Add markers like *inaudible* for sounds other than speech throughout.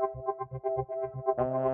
Thank you.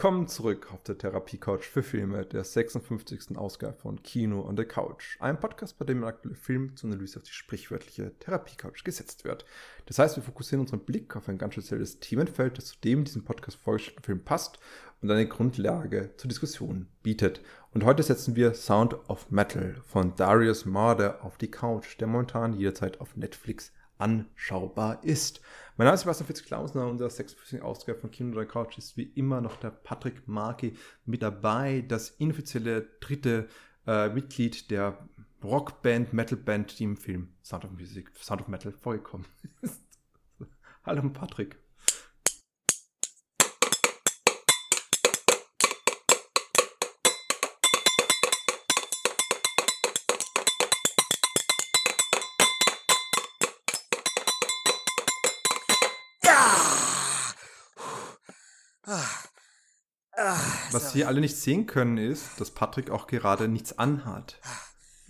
Willkommen zurück auf der Therapie-Couch für Filme, der 56. Ausgabe von Kino on the Couch. Ein Podcast, bei dem ein aktueller Film zur Analyse auf die sprichwörtliche Therapie-Couch gesetzt wird. Das heißt, wir fokussieren unseren Blick auf ein ganz spezielles Themenfeld, das zu dem diesem Podcast vorgestellten Film passt und eine Grundlage zur Diskussion bietet. Und heute setzen wir Sound of Metal von Darius Marder auf die Couch, der momentan jederzeit auf Netflix anschaubar ist. Mein Name ist Sebastian Fitzklausner der 56. Ausgabe von Kino der Couch ist wie immer noch der Patrick Marki mit dabei, das inoffizielle dritte äh, Mitglied der Rockband, Metalband, die im Film Sound of Music, Sound of Metal vorgekommen *laughs* ist. Hallo Patrick. Was wir alle nicht sehen können, ist, dass Patrick auch gerade nichts anhat.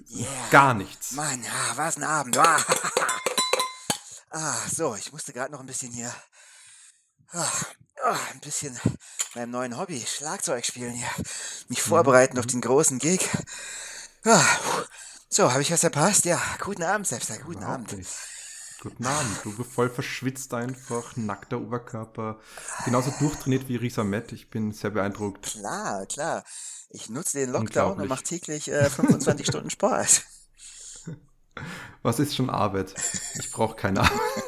Yeah. Gar nichts. Mann, ja, was ein Abend. Ah, *laughs* ah so, ich musste gerade noch ein bisschen hier. Ah, ah, ein bisschen meinem neuen Hobby, Schlagzeug spielen hier. Mich vorbereiten mhm. auf den großen Gig. Ah, so, habe ich was verpasst? Ja, guten Abend, Selbster, guten Überhaupt Abend. Nicht. Guten Abend. Du bist voll verschwitzt einfach, nackter Oberkörper. Genauso durchtrainiert wie Risa Matt. Ich bin sehr beeindruckt. Klar, klar. Ich nutze den Lockdown und mache täglich äh, 25 *laughs* Stunden Sport. Was ist schon Arbeit? Ich brauche keine Arbeit.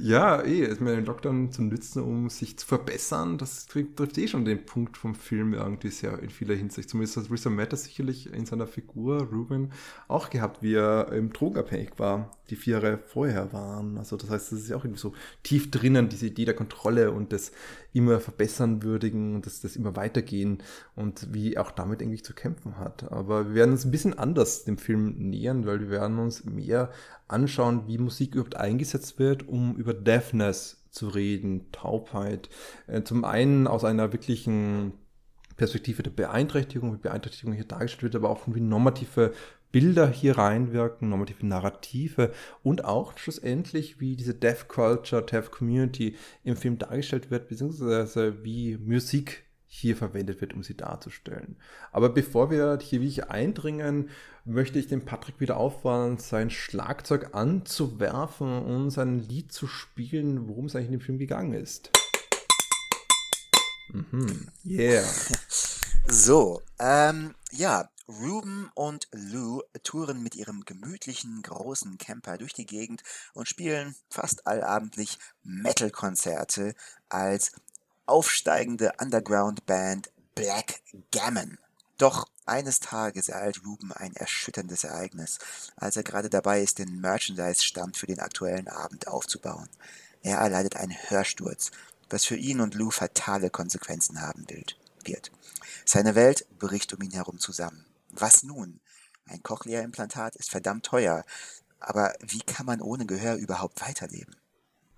Ja, eh, ist mir den Lockdown zu nützen, um sich zu verbessern, das trifft eh schon den Punkt vom Film irgendwie sehr in vieler Hinsicht. Zumindest hat Risa Matter sicherlich in seiner Figur, Ruben, auch gehabt, wie er ähm, drogenabhängig war, die vier Jahre vorher waren. Also das heißt, das ist ja auch irgendwie so tief drinnen, diese Idee der Kontrolle und des immer verbessern würdigen und das, das immer weitergehen und wie auch damit eigentlich zu kämpfen hat. Aber wir werden uns ein bisschen anders dem Film nähern, weil wir werden uns mehr anschauen, wie Musik überhaupt eingesetzt wird, um über Deafness zu reden, Taubheit. Äh, zum einen aus einer wirklichen Perspektive der Beeinträchtigung, wie Beeinträchtigung hier dargestellt wird, aber auch wie normative Bilder hier reinwirken, normative Narrative und auch schlussendlich, wie diese Deaf Culture, Deaf Community im Film dargestellt wird, beziehungsweise wie Musik hier verwendet wird, um sie darzustellen. Aber bevor wir hier wirklich eindringen, möchte ich den Patrick wieder auffordern, sein Schlagzeug anzuwerfen und sein Lied zu spielen, worum es eigentlich in dem Film gegangen ist. Mhm. Yeah. *laughs* So, ähm, ja, Ruben und Lou touren mit ihrem gemütlichen großen Camper durch die Gegend und spielen fast allabendlich Metal-Konzerte als aufsteigende Underground-Band Black Gammon. Doch eines Tages ereilt Ruben ein erschütterndes Ereignis, als er gerade dabei ist, den Merchandise-Stand für den aktuellen Abend aufzubauen. Er erleidet einen Hörsturz, was für ihn und Lou fatale Konsequenzen haben wird. Seine Welt bricht um ihn herum zusammen. Was nun? Ein Cochlea-Implantat ist verdammt teuer, aber wie kann man ohne Gehör überhaupt weiterleben?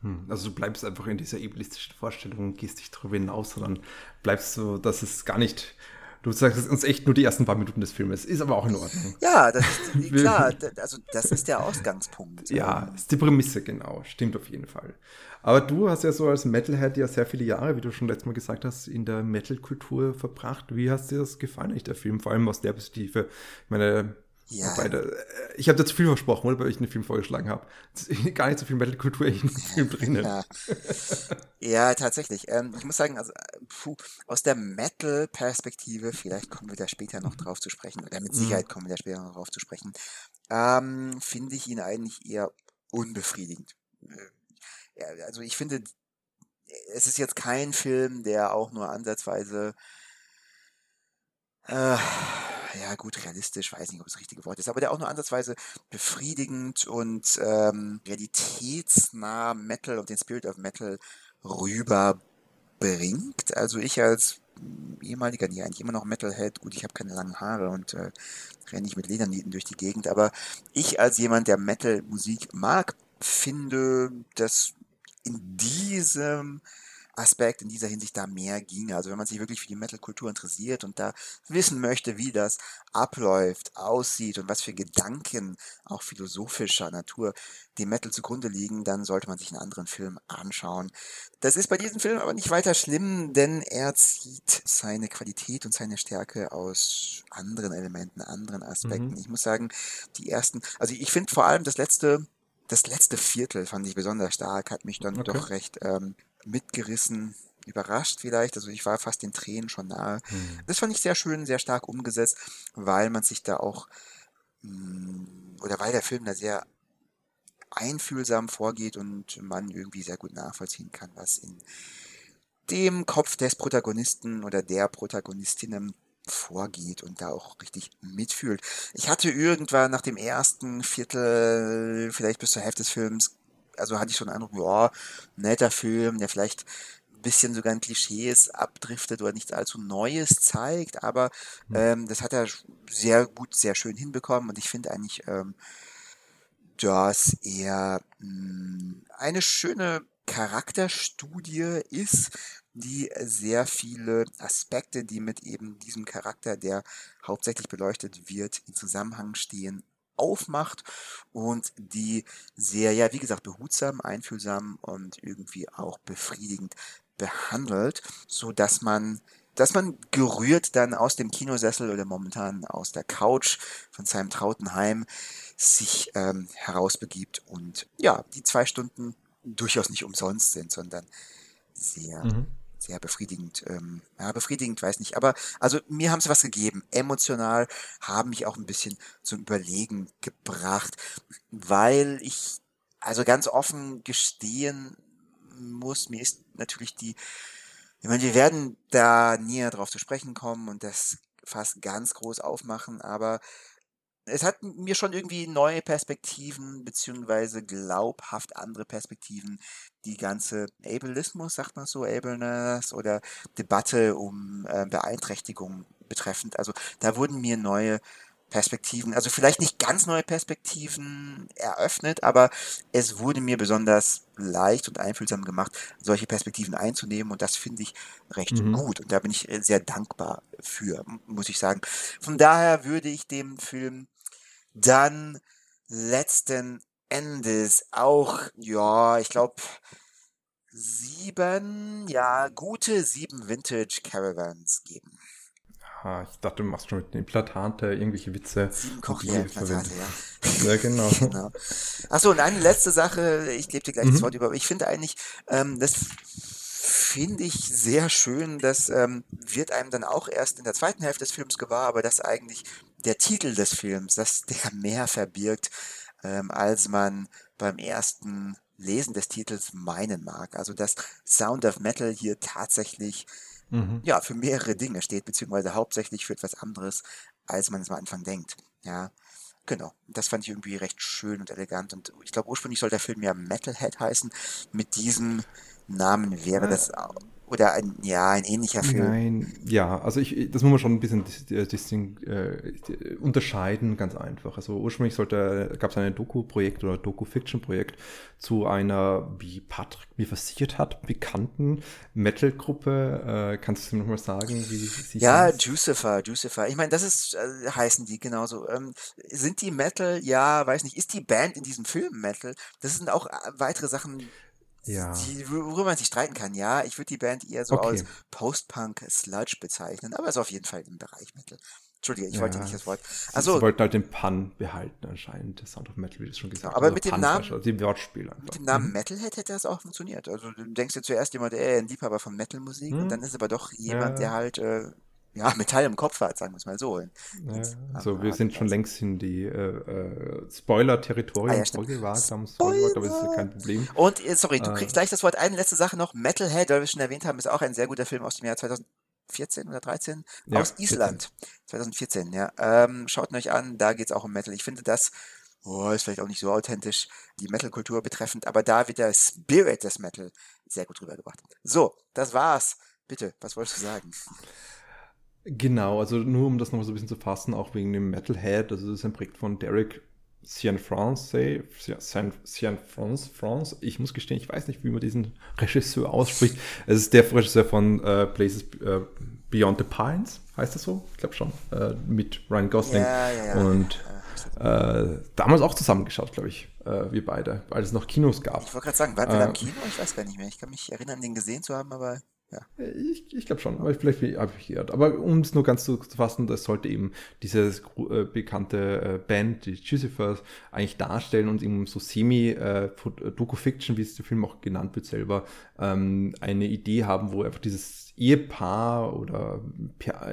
Hm, also du bleibst einfach in dieser egoistischen Vorstellung und gehst nicht darüber hinaus, sondern bleibst so, dass es gar nicht Du sagst uns echt nur die ersten paar Minuten des Filmes. Ist aber auch in Ordnung. Ja, das ist *laughs* klar. Also das ist der Ausgangspunkt. Ja, ist die Prämisse, genau. Stimmt auf jeden Fall. Aber du hast ja so als Metalhead ja sehr viele Jahre, wie du schon letztes Mal gesagt hast, in der Metal-Kultur verbracht. Wie hast dir das gefallen, der Film? Vor allem aus der Perspektive. Ich meine, ja. Beide, äh, ich habe da zu viel versprochen, oder, weil ich einen Film vorgeschlagen habe. Gar nicht so viel Metal-Kultur in dem Film drinnen. *laughs* Ja, ja tatsächlich. Ähm, ich muss sagen, also, puh, aus der Metal-Perspektive, vielleicht kommen wir da später noch drauf zu sprechen, oder mit mhm. Sicherheit kommen wir da später noch drauf zu sprechen, ähm, finde ich ihn eigentlich eher unbefriedigend. Äh, ja, also ich finde, es ist jetzt kein Film, der auch nur ansatzweise äh, ja gut, realistisch, weiß nicht, ob das richtige Wort ist, aber der auch nur ansatzweise befriedigend und ähm, realitätsnah Metal und den Spirit of Metal rüberbringt. Also ich als ehemaliger, nee, eigentlich immer noch Metalhead. Gut, ich habe keine langen Haare und äh, renne nicht mit Ledernieten durch die Gegend, aber ich als jemand, der Metal-Musik mag, finde, dass in diesem Aspekt in dieser Hinsicht da mehr ginge. Also wenn man sich wirklich für die Metal-Kultur interessiert und da wissen möchte, wie das abläuft, aussieht und was für Gedanken auch philosophischer Natur dem Metal zugrunde liegen, dann sollte man sich einen anderen Film anschauen. Das ist bei diesem Film aber nicht weiter schlimm, denn er zieht seine Qualität und seine Stärke aus anderen Elementen, anderen Aspekten. Mhm. Ich muss sagen, die ersten, also ich finde vor allem das letzte das letzte Viertel fand ich besonders stark, hat mich dann okay. doch recht ähm, mitgerissen, überrascht vielleicht. Also ich war fast den Tränen schon nahe. Mhm. Das fand ich sehr schön, sehr stark umgesetzt, weil man sich da auch, mh, mm, oder weil der Film da sehr einfühlsam vorgeht und man irgendwie sehr gut nachvollziehen kann, was in dem Kopf des Protagonisten oder der Protagonistinnen vorgeht und da auch richtig mitfühlt. Ich hatte irgendwann nach dem ersten Viertel, vielleicht bis zur Hälfte des Films, also hatte ich schon den Eindruck, ja, netter Film, der vielleicht ein bisschen sogar in Klischees abdriftet oder nichts allzu Neues zeigt, aber hm. ähm, das hat er sehr gut, sehr schön hinbekommen und ich finde eigentlich, ähm, dass er mh, hm, eine schöne Charakterstudie ist, die sehr viele Aspekte, die mit eben diesem Charakter, der hauptsächlich beleuchtet wird, in Zusammenhang stehen, aufmacht und die sehr, ja, wie gesagt, behutsam, einfühlsam und irgendwie auch befriedigend behandelt, so dass man dass man gerührt dann aus dem Kinosessel oder momentan aus der Couch von seinem trauten Heim sich ähm, herausbegibt und ja, die zwei Stunden durchaus nicht umsonst sind, sondern sehr mhm sehr befriedigend. Ähm, ja, befriedigend weiß nicht. Aber also mir haben sie was gegeben. Emotional haben mich auch ein bisschen zum Überlegen gebracht, weil ich also ganz offen gestehen muss, mir ist natürlich die, ich meine, wir werden da näher drauf zu sprechen kommen und das fast ganz groß aufmachen, aber es hat mir schon irgendwie neue Perspektiven, beziehungsweise glaubhaft andere Perspektiven, die ganze Ableismus, sagt man so, Ableness oder Debatte um äh, Beeinträchtigung betreffend. Also da wurden mir neue Perspektiven, also vielleicht nicht ganz neue Perspektiven eröffnet, aber es wurde mir besonders leicht und einfühlsam gemacht, solche Perspektiven einzunehmen und das finde ich recht mhm. gut und da bin ich äh, sehr dankbar für, muss ich sagen. Von daher würde ich dem Film dann letzten Endes auch, ja, ich glaube, sieben, ja, gute sieben Vintage Caravans geben. Ah, ich dachte, du machst schon mit den Implantate irgendwelche Witze. Sieben Cochlea-Implantate, ja. ja, genau. *laughs* genau. Achso, und eine letzte Sache, ich gebe dir gleich mhm. das Wort über. Ich finde eigentlich, ähm, das finde ich sehr schön. Das ähm, wird einem dann auch erst in der zweiten Hälfte des Films gewahr, aber das eigentlich der Titel des Films, dass der mehr verbirgt, ähm, als man beim ersten Lesen des Titels meinen mag. Also dass Sound of Metal hier tatsächlich mhm. ja für mehrere Dinge steht, beziehungsweise hauptsächlich für etwas anderes, als man es am Anfang denkt. Ja, genau. Das fand ich irgendwie recht schön und elegant. Und ich glaube, ursprünglich soll der Film ja Metalhead heißen. Mit diesem Namen wäre das oder ein, ja, ein ähnlicher Film. Nein, ja, also ich, das muss man schon ein bisschen distinct, äh, unterscheiden, ganz einfach. Also ursprünglich sollte, gab es ein Doku-Projekt oder Doku-Fiction-Projekt zu einer, wie Patrick mir versichert hat, bekannten Metal-Gruppe. Äh, kannst du nochmal sagen, wie sie Ja, heißt? Jucifer, Jucifer. Ich meine, das ist, äh, heißen die genauso. Ähm, sind die Metal? Ja, weiß nicht. Ist die Band in diesem Film Metal? Das sind auch äh, weitere Sachen, ja. Die, worüber man sich streiten kann, ja. Ich würde die Band eher so okay. als Post-Punk-Sludge bezeichnen, aber ist auf jeden Fall im Bereich Metal. Entschuldige, ich ja, wollte nicht das Wort. Also, sie wollten halt den Pun behalten anscheinend, das Sound of Metal, wie du es schon gesagt hast. Aber also mit dem Namen, also die Wortspiele mit dem Namen mhm. Metalhead hätte das auch funktioniert. Also du denkst dir zuerst jemand, ey, ein Liebhaber von Metalmusik mhm. und dann ist aber doch jemand, ja. der halt äh, ja, *laughs* Metall im Kopf hat, sagen wir es mal so. Ja, also wir sind schon längst in die äh, äh, Spoiler-Territorium ah, ja, vorgewagt, haben Spoiler. aber das ist kein Problem. Und, äh, sorry, du äh. kriegst gleich das Wort. Eine letzte Sache noch. Metalhead, weil wir schon erwähnt haben, ist auch ein sehr guter Film aus dem Jahr 2014 oder 13 ja, aus Island. 14. 2014, ja. Ähm, schaut ihn euch an, da geht es auch um Metal. Ich finde das, oh, ist vielleicht auch nicht so authentisch, die Metal-Kultur betreffend, aber da wird der Spirit des Metal sehr gut rübergebracht. So, das war's bitte, was wolltest du sagen? Genau, also nur um das noch so ein bisschen zu fassen, auch wegen dem Metalhead, also das ist ein Projekt von Derek Cianfrance, Cianfrance, France. Ich muss gestehen, ich weiß nicht, wie man diesen Regisseur ausspricht. Es ist der Regisseur von äh, Places äh, Beyond the Pines, heißt das so? Ich glaube schon. Äh, mit Ryan Gosling. Ja, ja, ja. Und äh, damals auch zusammengeschaut, glaube ich, äh, wir beide, weil es noch Kinos gab. Ich wollte gerade sagen, waren wir da im äh, Kino? Ich weiß gar nicht mehr. Ich kann mich erinnern, den gesehen zu haben, aber ja. Ich, ich glaube schon, aber vielleicht habe ich gehört. Aber um es nur ganz zu fassen, das sollte eben diese äh, bekannte äh, Band, die Lucifers, eigentlich darstellen und eben so semi-Doku-Fiction, äh, wie es der Film auch genannt wird selber, ähm, eine Idee haben, wo einfach dieses Ehepaar oder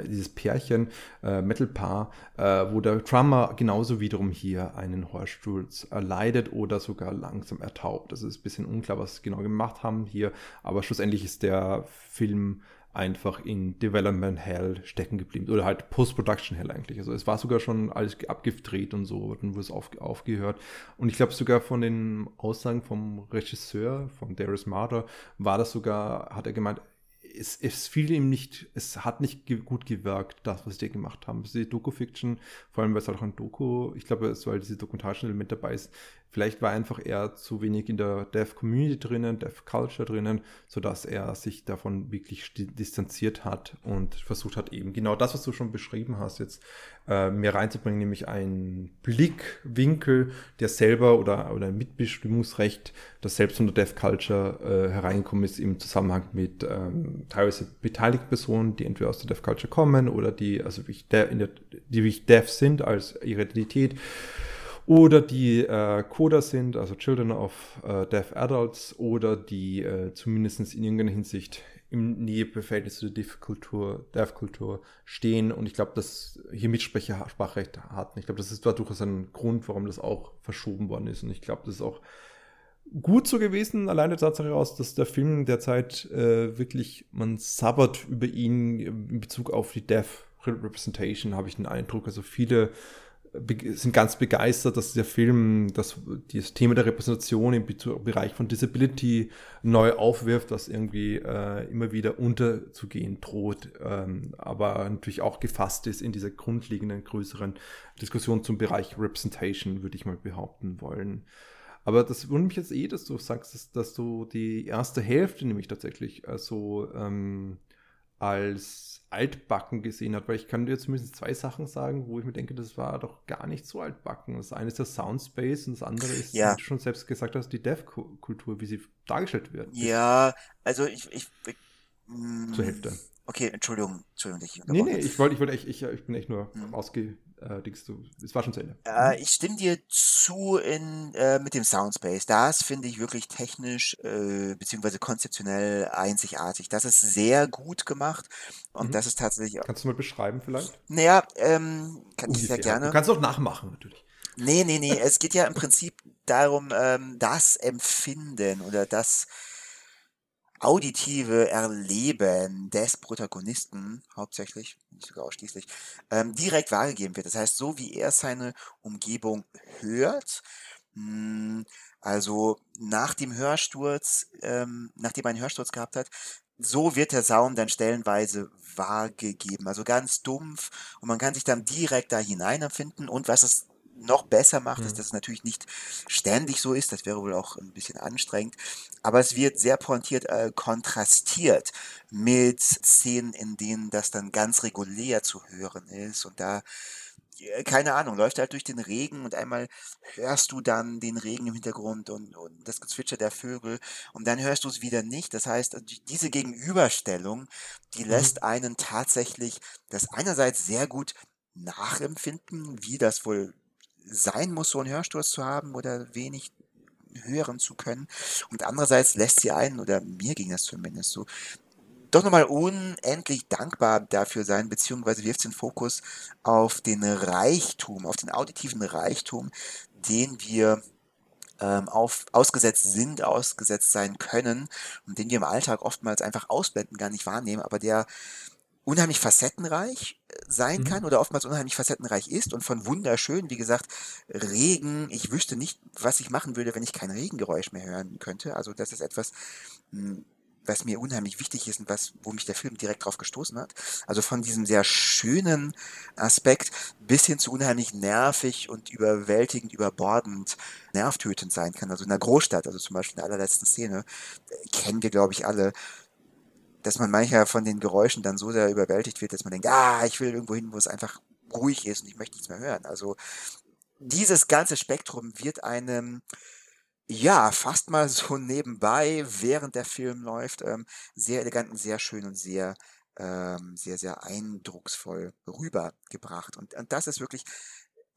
dieses Pärchen, äh, Metalpaar, äh, wo der Drummer genauso wiederum hier einen Horststurz erleidet oder sogar langsam ertaubt. Das ist ein bisschen unklar, was sie genau gemacht haben hier, aber schlussendlich ist der Film einfach in Development Hell stecken geblieben. Oder halt Post-Production Hell eigentlich. Also es war sogar schon alles abgedreht und so, dann wurde es auf, aufgehört. Und ich glaube sogar von den Aussagen vom Regisseur, von Darius Marder, war das sogar, hat er gemeint, es, es fiel ihm nicht, es hat nicht ge gut gewirkt, das, was die gemacht haben. Die Doku-Fiction, vor allem weil es halt auch ein Doku, ich glaube, es soll diese dokumentarischen Element dabei ist, Vielleicht war er einfach eher zu wenig in der Dev-Community drinnen, Dev-Culture drinnen, sodass er sich davon wirklich distanziert hat und versucht hat, eben genau das, was du schon beschrieben hast, jetzt äh, mehr reinzubringen, nämlich einen Blickwinkel, der selber oder, oder ein Mitbestimmungsrecht, das selbst von der Dev-Culture äh, hereingekommen ist, im Zusammenhang mit ähm, teilweise beteiligten Personen, die entweder aus der Dev-Culture kommen oder die, also wie ich, der, der, die wie ich Dev sind als ihre Identität oder die äh, Coder sind, also Children of äh, Deaf Adults, oder die äh, zumindest in irgendeiner Hinsicht im Näheverhältnis der Deaf-Kultur Deaf -Kultur stehen. Und ich glaube, dass hier Mitsprechersprachrecht hatten. Ich glaube, das ist war durchaus ein Grund, warum das auch verschoben worden ist. Und ich glaube, das ist auch gut so gewesen, alleine der Tatsache aus, dass der Film derzeit äh, wirklich, man sabbert über ihn in Bezug auf die Deaf Representation, habe ich den Eindruck. Also viele sind ganz begeistert, dass der Film das, das Thema der Repräsentation im Bereich von Disability neu aufwirft, was irgendwie äh, immer wieder unterzugehen droht, ähm, aber natürlich auch gefasst ist in dieser grundlegenden größeren Diskussion zum Bereich Representation, würde ich mal behaupten wollen. Aber das wundert mich jetzt eh, dass du sagst, dass, dass du die erste Hälfte nämlich tatsächlich also ähm, als altbacken gesehen hat, weil ich kann dir zumindest zwei Sachen sagen, wo ich mir denke, das war doch gar nicht so altbacken. Das eine ist der Soundspace und das andere ist, ja. wie du schon selbst gesagt hast, die Dev-Kultur, wie sie dargestellt wird. Ja, also ich, ich, ich zur Hälfte. Okay, Entschuldigung, Entschuldigung. Ich nee, nee, ich wollte, ich wollte echt, ich, ich bin echt nur hm. ausge, äh, du, es war schon zu Ende. Äh, ich stimme dir zu in, äh, mit dem Soundspace. Das finde ich wirklich technisch äh, beziehungsweise konzeptionell einzigartig. Das ist sehr gut gemacht und mhm. das ist tatsächlich. Kannst du mal beschreiben vielleicht? Naja, ähm, kann Ungefähr. ich sehr gerne. Du kannst auch nachmachen natürlich. Nee, nee, nee. es geht ja im Prinzip darum, ähm, das Empfinden oder das auditive Erleben des Protagonisten hauptsächlich, nicht sogar ausschließlich, ähm, direkt wahrgegeben wird. Das heißt, so wie er seine Umgebung hört, mh, hm, also nach dem Hörsturz, ähm, nachdem er einen Hörsturz gehabt hat, so wird der Sound dann stellenweise wahrgegeben. Also ganz dumpf und man kann sich dann direkt da hineinempfinden und was es noch besser macht, mhm. dass es natürlich nicht ständig so ist. Das wäre wohl auch ein bisschen anstrengend. Aber es wird sehr pointiert äh, kontrastiert mit Szenen, in denen das dann ganz regulär zu hören ist. Und da äh, keine Ahnung, läuft halt durch den Regen und einmal hörst du dann den Regen im Hintergrund und, und das Gezwitscher der Vögel und dann hörst du es wieder nicht. Das heißt, diese Gegenüberstellung, die mhm. lässt einen tatsächlich das einerseits sehr gut nachempfinden, wie das wohl sein muss, so einen Hörsturz zu haben oder wenig hören zu können. Und andererseits lässt sie einen, oder mir ging das zumindest so, doch nochmal unendlich dankbar dafür sein, beziehungsweise wirft den Fokus auf den Reichtum, auf den auditiven Reichtum, den wir ähm, auf, ausgesetzt sind, ausgesetzt sein können und den wir im Alltag oftmals einfach ausblenden, gar nicht wahrnehmen, aber der unheimlich facettenreich äh, sein mhm. kann oder oftmals unheimlich facettenreich ist und von wunderschön, wie gesagt, Regen, ich wüsste nicht, was ich machen würde, wenn ich kein Regengeräusch mehr hören könnte. Also das ist etwas, hm, was mir unheimlich wichtig ist und was, wo mich der Film direkt drauf gestoßen hat. Also von diesem sehr schönen Aspekt bis hin zu unheimlich nervig und überwältigend, überbordend, nervtötend sein kann. Also in der Großstadt, also zum Beispiel in der allerletzten Szene, äh, kennen wir, glaube ich, alle, dass man manchmal von den Geräuschen dann so sehr überwältigt wird, dass man denkt, ah, ich will irgendwo hin, wo es einfach ruhig ist und ich möchte nichts mehr hören. Also dieses ganze Spektrum wird einem ja, fast mal so *laughs* nebenbei, während der Film läuft, ähm, sehr elegant und sehr schön und sehr, ähm, sehr, sehr eindrucksvoll rübergebracht. Und, und das ist wirklich,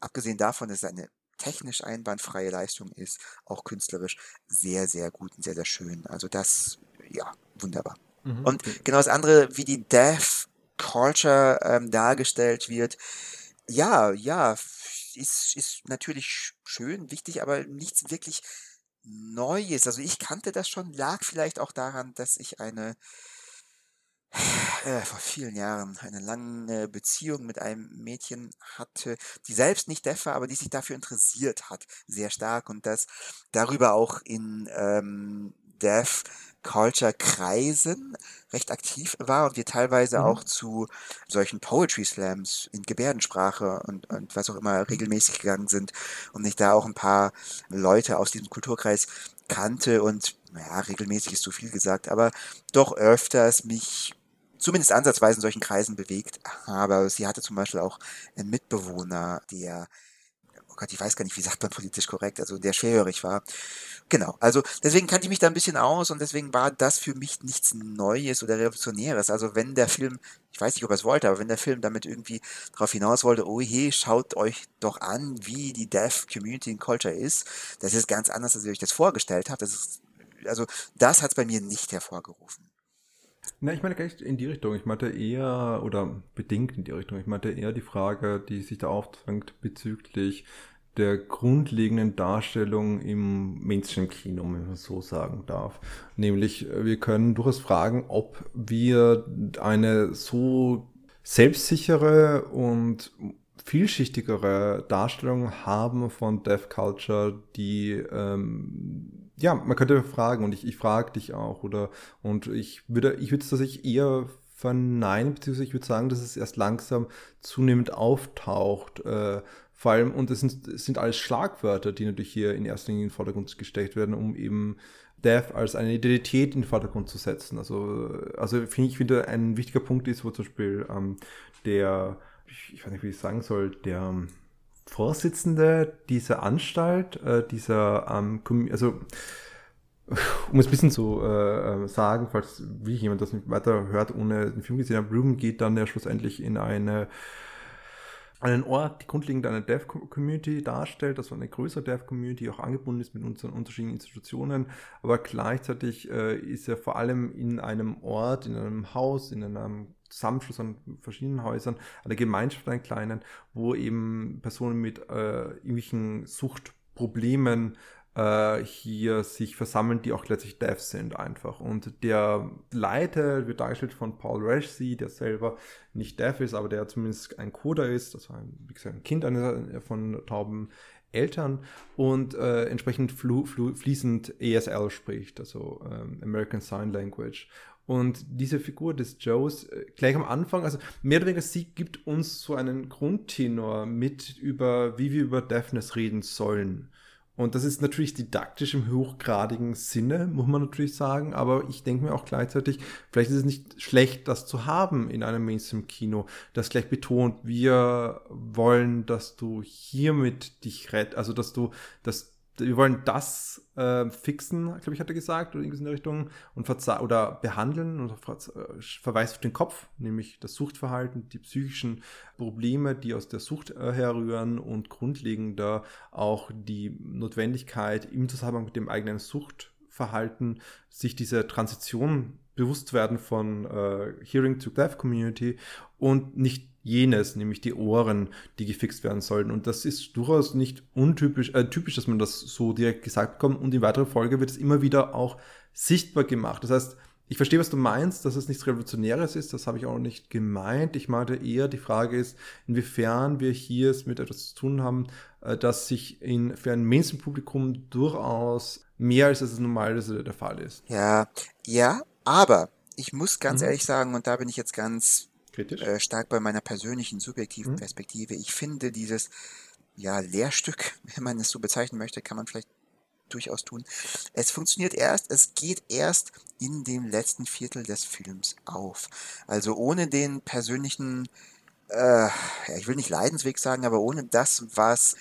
abgesehen davon, dass es eine technisch einwandfreie Leistung ist, auch künstlerisch sehr, sehr gut und sehr, sehr schön. Also das, ja, wunderbar. Mhm. Und genau das andere, wie die Death Culture ähm, dargestellt wird, ja, ja, ist, ist natürlich schön, wichtig, aber nichts wirklich Neues. Also ich kannte das schon, lag vielleicht auch daran, dass ich eine äh, vor vielen Jahren eine lange Beziehung mit einem Mädchen hatte, die selbst nicht deaf war, aber die sich dafür interessiert hat, sehr stark und das darüber auch in ähm, Deaf Culture-Kreisen recht aktiv war und wir teilweise mhm. auch zu solchen Poetry Slams in Gebärdensprache und, und was auch immer regelmäßig gegangen sind und ich da auch ein paar Leute aus diesem Kulturkreis kannte und ja, regelmäßig ist zu viel gesagt, aber doch öfters mich zumindest ansatzweise in solchen Kreisen bewegt. Aber sie hatte zum Beispiel auch einen Mitbewohner, der Gott, ich weiß gar nicht, wie sagt man politisch korrekt, also der schwerhörig war. Genau, also deswegen kannte ich mich da ein bisschen aus und deswegen war das für mich nichts Neues oder Revolutionäres. Also wenn der Film, ich weiß nicht, ob er es wollte, aber wenn der Film damit irgendwie darauf hinaus wollte, oh je, schaut euch doch an, wie die Deaf Community in Culture ist, das ist ganz anders, als ihr euch das vorgestellt habt. Das ist, also das hat es bei mir nicht hervorgerufen. Na, ich meine gar nicht in die Richtung. Ich meinte eher, oder bedingt in die Richtung, ich meinte eher die Frage, die sich da aufdrängt bezüglich der grundlegenden Darstellung im Mainstream-Kino, wenn man so sagen darf. Nämlich, wir können durchaus fragen, ob wir eine so selbstsichere und vielschichtigere Darstellung haben von Deaf Culture, die ähm, ja, man könnte fragen und ich, ich frage dich auch oder und ich würde ich würde es tatsächlich eher verneinen, beziehungsweise ich würde sagen, dass es erst langsam zunehmend auftaucht, äh, vor allem, und es sind, es sind alles Schlagwörter, die natürlich hier in erster Linie in den Vordergrund gesteckt werden, um eben Death als eine Identität in den Vordergrund zu setzen. Also, also finde ich, finde ein wichtiger Punkt ist, wo zum Beispiel ähm, der, ich, ich weiß nicht, wie ich sagen soll, der Vorsitzende dieser Anstalt, äh, dieser, ähm, also um es ein bisschen zu äh, äh, sagen, falls wie jemand das nicht weiter hört, ohne den Film gesehen hat, Ruben geht dann ja schlussendlich in eine einen Ort, die grundlegend eine Dev-Community darstellt, also eine größere Dev-Community, auch angebunden ist mit unseren unterschiedlichen Institutionen, aber gleichzeitig äh, ist er vor allem in einem Ort, in einem Haus, in einem Zusammenschluss an verschiedenen Häusern, eine Gemeinschaft, einen kleinen, wo eben Personen mit äh, irgendwelchen Suchtproblemen äh, hier sich versammeln, die auch letztlich Devs sind einfach. Und der Leiter wird dargestellt von Paul Rashsey, der selber nicht Dev ist, aber der zumindest ein Coder ist, also ein, wie gesagt, ein Kind einer, von tauben Eltern und äh, entsprechend fließend ESL spricht, also ähm, American Sign Language. Und diese Figur des Joes, äh, gleich am Anfang, also mehr oder weniger, sie gibt uns so einen Grundtenor mit über, wie wir über Deafness reden sollen. Und das ist natürlich didaktisch im hochgradigen Sinne, muss man natürlich sagen. Aber ich denke mir auch gleichzeitig, vielleicht ist es nicht schlecht, das zu haben in einem Mainstream-Kino, das gleich betont, wir wollen, dass du hiermit dich rettest, also dass du, dass wir wollen das äh, fixen, glaube ich, hat er gesagt, oder irgendwas in der Richtung, und oder behandeln und äh, verweist auf den Kopf, nämlich das Suchtverhalten, die psychischen Probleme, die aus der Sucht äh, herrühren und grundlegender auch die Notwendigkeit im Zusammenhang mit dem eigenen Suchtverhalten, sich diese Transition bewusst werden von äh, Hearing to Deaf Community und nicht jenes, nämlich die Ohren, die gefixt werden sollten. Und das ist durchaus nicht untypisch, äh, typisch, dass man das so direkt gesagt bekommt. Und in weiterer Folge wird es immer wieder auch sichtbar gemacht. Das heißt, ich verstehe, was du meinst, dass es nichts Revolutionäres ist. Das habe ich auch nicht gemeint. Ich meinte eher, die Frage ist, inwiefern wir hier es mit etwas zu tun haben, äh, das sich in, für ein Mainstream-Publikum durchaus mehr als es normalerweise der Fall ist. Ja, ja, Aber ich muss ganz mhm. ehrlich sagen, und da bin ich jetzt ganz äh, stark bei meiner persönlichen, subjektiven mhm. Perspektive, ich finde dieses ja, Lehrstück, *laughs* wenn man es so bezeichnen möchte, kann man vielleicht durchaus tun. Es funktioniert erst, es geht erst in dem letzten Viertel des Films auf. Also ohne den persönlichen, äh, ja, ich will nicht Leidensweg sagen, aber ohne das, was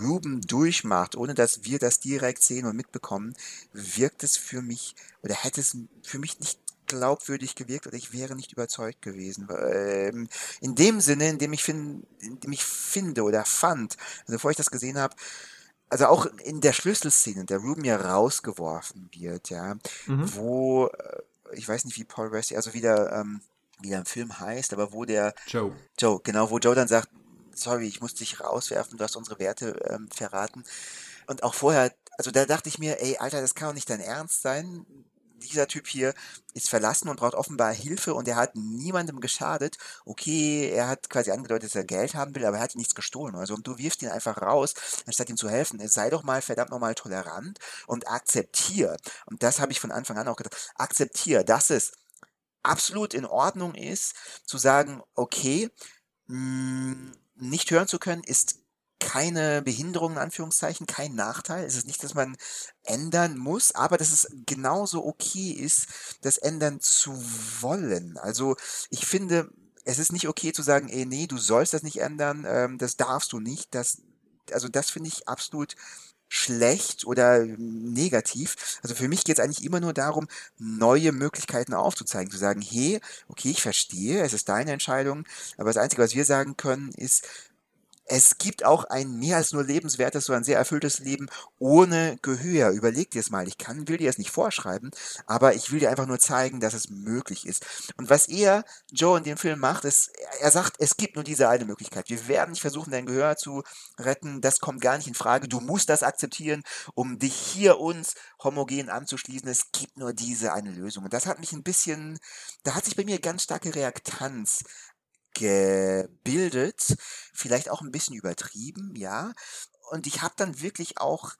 Ruben durchmacht, ohne dass wir das direkt sehen und mitbekommen, wirkt es für mich oder hätte es für mich nicht glaubwürdig gewirkt oder ich wäre nicht überzeugt gewesen. Ähm, in dem Sinne, in dem ich, find, in dem ich finde oder fand, also bevor ich das gesehen habe, also auch in der Schlüsselszene, der Ruben ja rausgeworfen wird, ja, mhm. wo, äh, ich weiß nicht, wie Paul Wesley, also wie der, ähm, wie der im Film heißt, aber wo der Joe. Joe, genau, wo Joe dann sagt, sorry, ich muss dich rauswerfen, du hast unsere Werte ähm, verraten. Und auch vorher, also da dachte ich mir, ey, Alter, das kann doch nicht dein Ernst sein dieser Typ hier ist verlassen und braucht offenbar Hilfe und er hat niemandem geschadet. Okay, er hat quasi angedeutet, dass er Geld haben will, aber er hat nichts gestohlen. Also und du wirfst ihn einfach raus, anstatt ihm zu helfen. Sei doch mal verdammt nochmal tolerant und akzeptier. Und das habe ich von Anfang an auch gedacht. Akzeptier, dass es absolut in Ordnung ist, zu sagen, okay, mh, hm, nicht hören zu können, ist keine Behinderung in Anführungszeichen, kein Nachteil. Es ist nicht, dass man ändern muss, aber dass es genauso okay ist, das ändern zu wollen. Also ich finde, es ist nicht okay zu sagen, ey, nee, du sollst das nicht ändern, ähm, das darfst du nicht. Das, also das finde ich absolut schlecht oder negativ. Also für mich geht es eigentlich immer nur darum, neue Möglichkeiten aufzuzeigen, zu sagen, hey, okay, ich verstehe, es ist deine Entscheidung, aber das Einzige, was wir sagen können, ist, es gibt auch ein mehr als nur lebenswertes, so ein sehr erfülltes Leben ohne Gehör. Überleg dir es mal. Ich kann, will dir es nicht vorschreiben, aber ich will dir einfach nur zeigen, dass es möglich ist. Und was er, Joe, in dem Film macht, ist, er sagt, es gibt nur diese eine Möglichkeit. Wir werden nicht versuchen, dein Gehör zu retten. Das kommt gar nicht in Frage. Du musst das akzeptieren, um dich hier uns homogen anzuschließen. Es gibt nur diese eine Lösung. Und das hat mich ein bisschen, da hat sich bei mir ganz starke Reaktanz gebildet, vielleicht auch ein bisschen übertrieben, ja. Und ich habe dann wirklich auch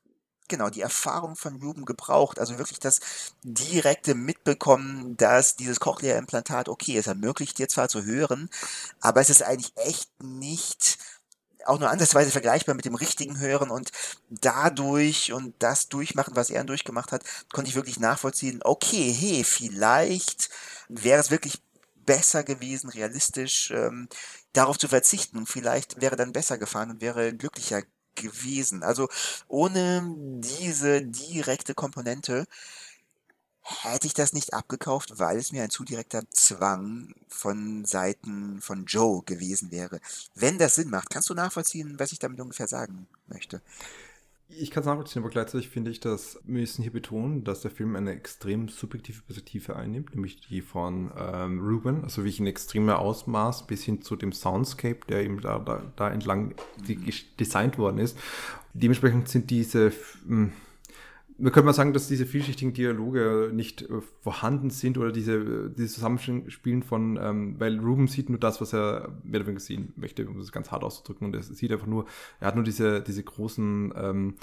genau die Erfahrung von Ruben gebraucht, also wirklich das direkte Mitbekommen, dass dieses Cochlea-Implantat, okay, es ermöglicht dir zwar zu hören, aber es ist eigentlich echt nicht auch nur ansatzweise vergleichbar mit dem richtigen Hören. Und dadurch und das durchmachen, was er durchgemacht hat, konnte ich wirklich nachvollziehen, okay, hey, vielleicht wäre es wirklich besser gewesen, realistisch ähm, darauf zu verzichten und vielleicht wäre dann besser gefahren und wäre glücklicher gewesen. Also ohne diese direkte Komponente hätte ich das nicht abgekauft, weil es mir ein zu direkter Zwang von Seiten von Joe gewesen wäre. Wenn das Sinn macht, kannst du nachvollziehen, was ich damit ungefähr sagen möchte? Ich kann es nachvollziehen, aber gleichzeitig finde ich, dass wir müssen hier betonen, dass der Film eine extrem subjektive Perspektive einnimmt, nämlich die von ähm, Ruben, also wie ich in extremer Ausmaß bis hin zu dem Soundscape, der eben da, da, da entlang designt worden ist. Dementsprechend sind diese hm, man könnte mal sagen, dass diese vielschichtigen Dialoge nicht äh, vorhanden sind oder diese, diese Zusammenspielen von, ähm, weil Ruben sieht nur das, was er mehr oder weniger sehen möchte, um das ganz hart auszudrücken. Und er sieht einfach nur, er hat nur diese, diese großen, ähm,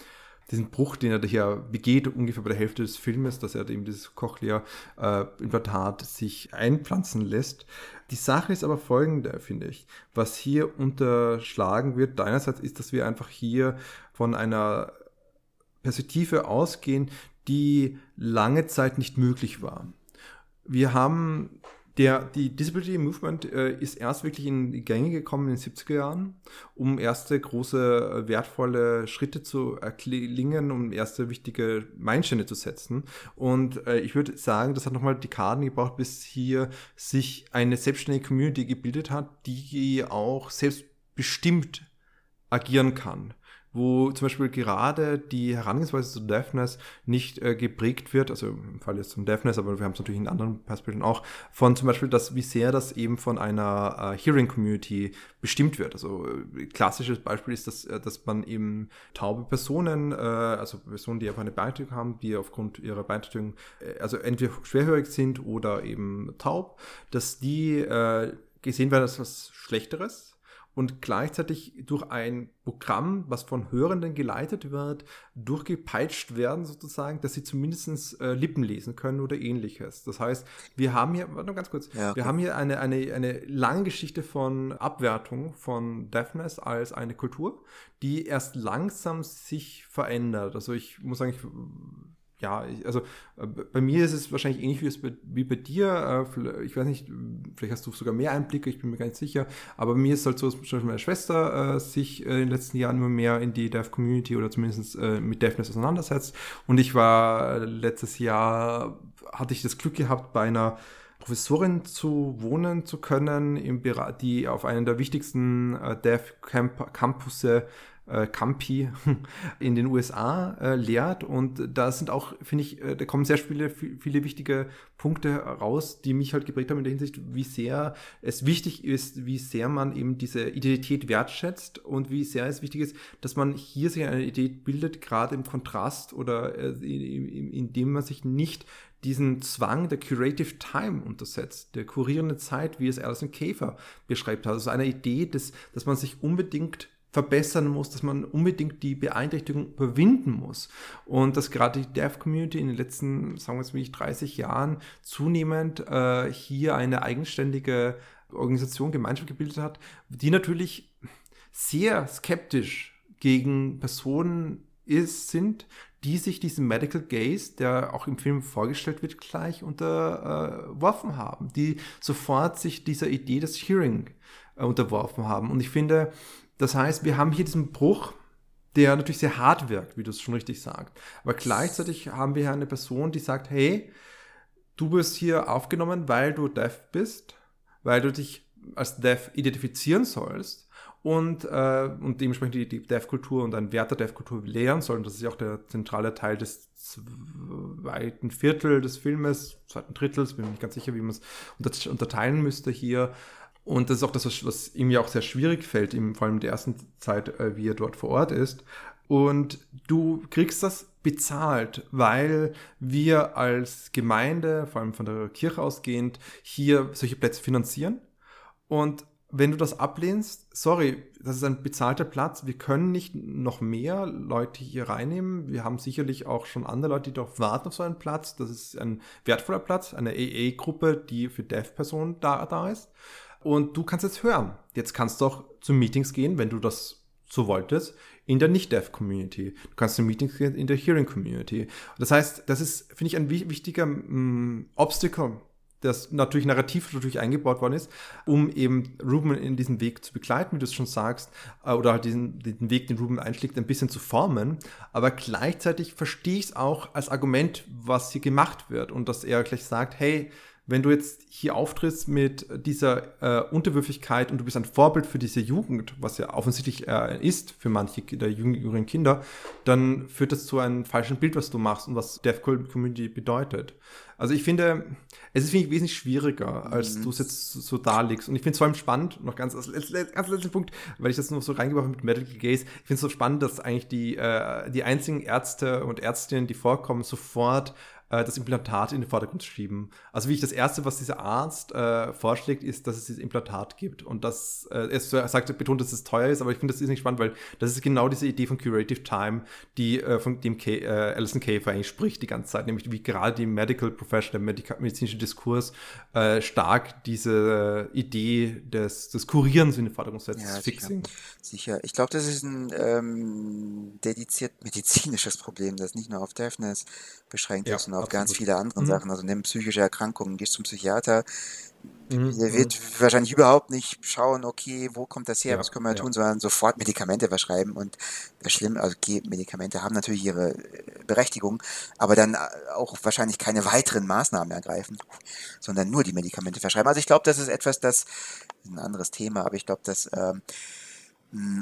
diesen Bruch, den er hier begeht, ungefähr bei der Hälfte des Filmes, dass er eben dieses Cochlea-Implantat äh, sich einpflanzen lässt. Die Sache ist aber folgende, finde ich. Was hier unterschlagen wird, einerseits ist, dass wir einfach hier von einer Perspektive ausgehen, die lange Zeit nicht möglich war. Wir haben der, die Disability Movement äh, ist erst wirklich in die Gänge gekommen in den 70er Jahren, um erste große, äh, wertvolle Schritte zu erklingen, um erste wichtige Meilensteine zu setzen. Und äh, ich würde sagen, das hat nochmal Dekaden gebraucht, bis hier sich eine selbstständige Community gebildet hat, die auch selbstbestimmt agieren kann wo zum Beispiel gerade die Herangehensweise zu Deafness nicht äh, geprägt wird, also im Fall jetzt zum Deafness, aber wir haben es natürlich in anderen Perspektiven auch, von zum Beispiel, dass, wie sehr das eben von einer äh, Hearing-Community bestimmt wird. Also äh, klassisches Beispiel ist, dass, äh, dass man eben taube Personen, äh, also Personen, die einfach eine Beeinträchtigung haben, die aufgrund ihrer Beeinträchtigung, äh, also entweder schwerhörig sind oder eben taub, dass die gesehen werden als was Schlechteres und gleichzeitig durch ein Programm, was von Hörenden geleitet wird, durchgepeitscht werden sozusagen, dass sie zumindest äh, Lippen lesen können oder ähnliches. Das heißt, wir haben hier, warte mal ganz kurz, ja, okay. wir haben hier eine, eine, eine lange Geschichte von Abwertung von Deafness als eine Kultur, die erst langsam sich verändert. Also ich muss sagen, ich ja, ich, also äh, bei mir ist es wahrscheinlich ähnlich wie, es bei, wie bei dir. Äh, ich weiß nicht, vielleicht hast du sogar mehr Einblicke, ich bin mir gar nicht sicher. Aber bei mir ist es halt so, dass meine Schwester äh, sich äh, in den letzten Jahren immer mehr in die Dev-Community oder zumindest äh, mit Deafness auseinandersetzt. Und ich war äh, letztes Jahr, hatte ich das Glück gehabt, bei einer Professorin zu wohnen zu können, im die auf einem der wichtigsten äh, Dev-Campusse äh, Campi *laughs* in den USA äh, lehrt. Und da sind auch, finde ich, äh, da kommen sehr viele, viele wichtige Punkte raus, die mich halt geprägt haben in der Hinsicht, wie sehr es wichtig ist, wie sehr man eben diese Identität wertschätzt und wie sehr es wichtig ist, dass man hier sich eine Idee bildet, gerade im Kontrast oder äh, indem man sich nicht diesen Zwang der Curative Time untersetzt, der kurierenden Zeit, wie es Alison Käfer beschreibt hat. Also eine Idee, dass, dass man sich unbedingt verbessern muss, dass man unbedingt die Beeinträchtigung überwinden muss. Und dass gerade die Dev-Community in den letzten, sagen wir jetzt 30 Jahren zunehmend äh, hier eine eigenständige Organisation, Gemeinschaft gebildet hat, die natürlich sehr skeptisch gegen Personen ist, sind, die sich diesem Medical Gaze, der auch im Film vorgestellt wird, gleich unterworfen haben, die sofort sich dieser Idee des Hearing äh, unterworfen haben. Und ich finde, das heißt, wir haben hier diesen Bruch, der natürlich sehr hart wirkt, wie du es schon richtig sagst. Aber gleichzeitig haben wir hier eine Person, die sagt, hey, du wirst hier aufgenommen, weil du deaf bist, weil du dich als deaf identifizieren sollst und, äh, und dementsprechend die, die Dev-Kultur und ein Wert der Dev-Kultur lehren sollen. Das ist ja auch der zentrale Teil des zweiten Viertel des Filmes, zweiten Drittels, bin mir nicht ganz sicher, wie man es unterteilen müsste hier. Und das ist auch das, was ihm ja auch sehr schwierig fällt, ihm, vor allem in der ersten Zeit, äh, wie er dort vor Ort ist. Und du kriegst das bezahlt, weil wir als Gemeinde, vor allem von der Kirche ausgehend, hier solche Plätze finanzieren. Und wenn du das ablehnst, sorry, das ist ein bezahlter Platz. Wir können nicht noch mehr Leute hier reinnehmen. Wir haben sicherlich auch schon andere Leute, die darauf warten auf so einen Platz. Das ist ein wertvoller Platz, eine AA-Gruppe, die für Dev-Personen da, da ist. Und du kannst jetzt hören. Jetzt kannst du auch zu Meetings gehen, wenn du das so wolltest, in der Nicht-Dev-Community. Du kannst zu Meetings gehen in der Hearing-Community. Das heißt, das ist, finde ich, ein wichtiger mm, Obstacle, das natürlich narrativ natürlich eingebaut worden ist, um eben Ruben in diesen Weg zu begleiten, wie du es schon sagst, äh, oder halt diesen, den Weg, den Ruben einschlägt, ein bisschen zu formen. Aber gleichzeitig verstehe ich es auch als Argument, was hier gemacht wird und dass er gleich sagt, hey, wenn du jetzt hier auftrittst mit dieser äh, Unterwürfigkeit und du bist ein Vorbild für diese Jugend, was ja offensichtlich äh, ist für manche der jüngeren Kinder, dann führt das zu einem falschen Bild, was du machst und was Deaf Community bedeutet. Also ich finde, es ist finde ich, wesentlich schwieriger, als mhm. du es jetzt so darlegst. Und ich finde es vor allem spannend, noch ganz als ganz letzten Punkt, weil ich das noch so reingebracht habe mit Medical Gaze, ich finde es so spannend, dass eigentlich die, äh, die einzigen Ärzte und Ärztinnen, die vorkommen, sofort äh, das Implantat in den Vordergrund schieben. Also wie ich das Erste, was dieser Arzt äh, vorschlägt, ist, dass es dieses Implantat gibt. Und das, äh, er sagt, betont, dass es teuer ist, aber ich finde das ist nicht spannend, weil das ist genau diese Idee von Curative Time, die äh, von dem K äh, Alison Käfer eigentlich spricht die ganze Zeit, nämlich wie gerade die Medical Profession, der medizinische Diskurs äh, stark diese Idee des, des Kurierens in den Vordergrund setzt, ja, Fixing. Sicher. Ich glaube, das ist ein ähm, dediziert medizinisches Problem, das nicht nur auf Deafness beschränkt ja. ist, sondern auf ganz viele andere mhm. Sachen. Also nimm psychische Erkrankungen, gehst zum Psychiater, Mhm. Der wird mhm. wahrscheinlich überhaupt nicht schauen, okay, wo kommt das her, ja, was können wir ja. tun, sondern sofort Medikamente verschreiben. Und das Schlimme, also okay, Medikamente haben natürlich ihre äh, Berechtigung, aber dann äh, auch wahrscheinlich keine weiteren Maßnahmen ergreifen, sondern nur die Medikamente verschreiben. Also ich glaube, das ist etwas, das ein anderes Thema, aber ich glaube, dass ähm,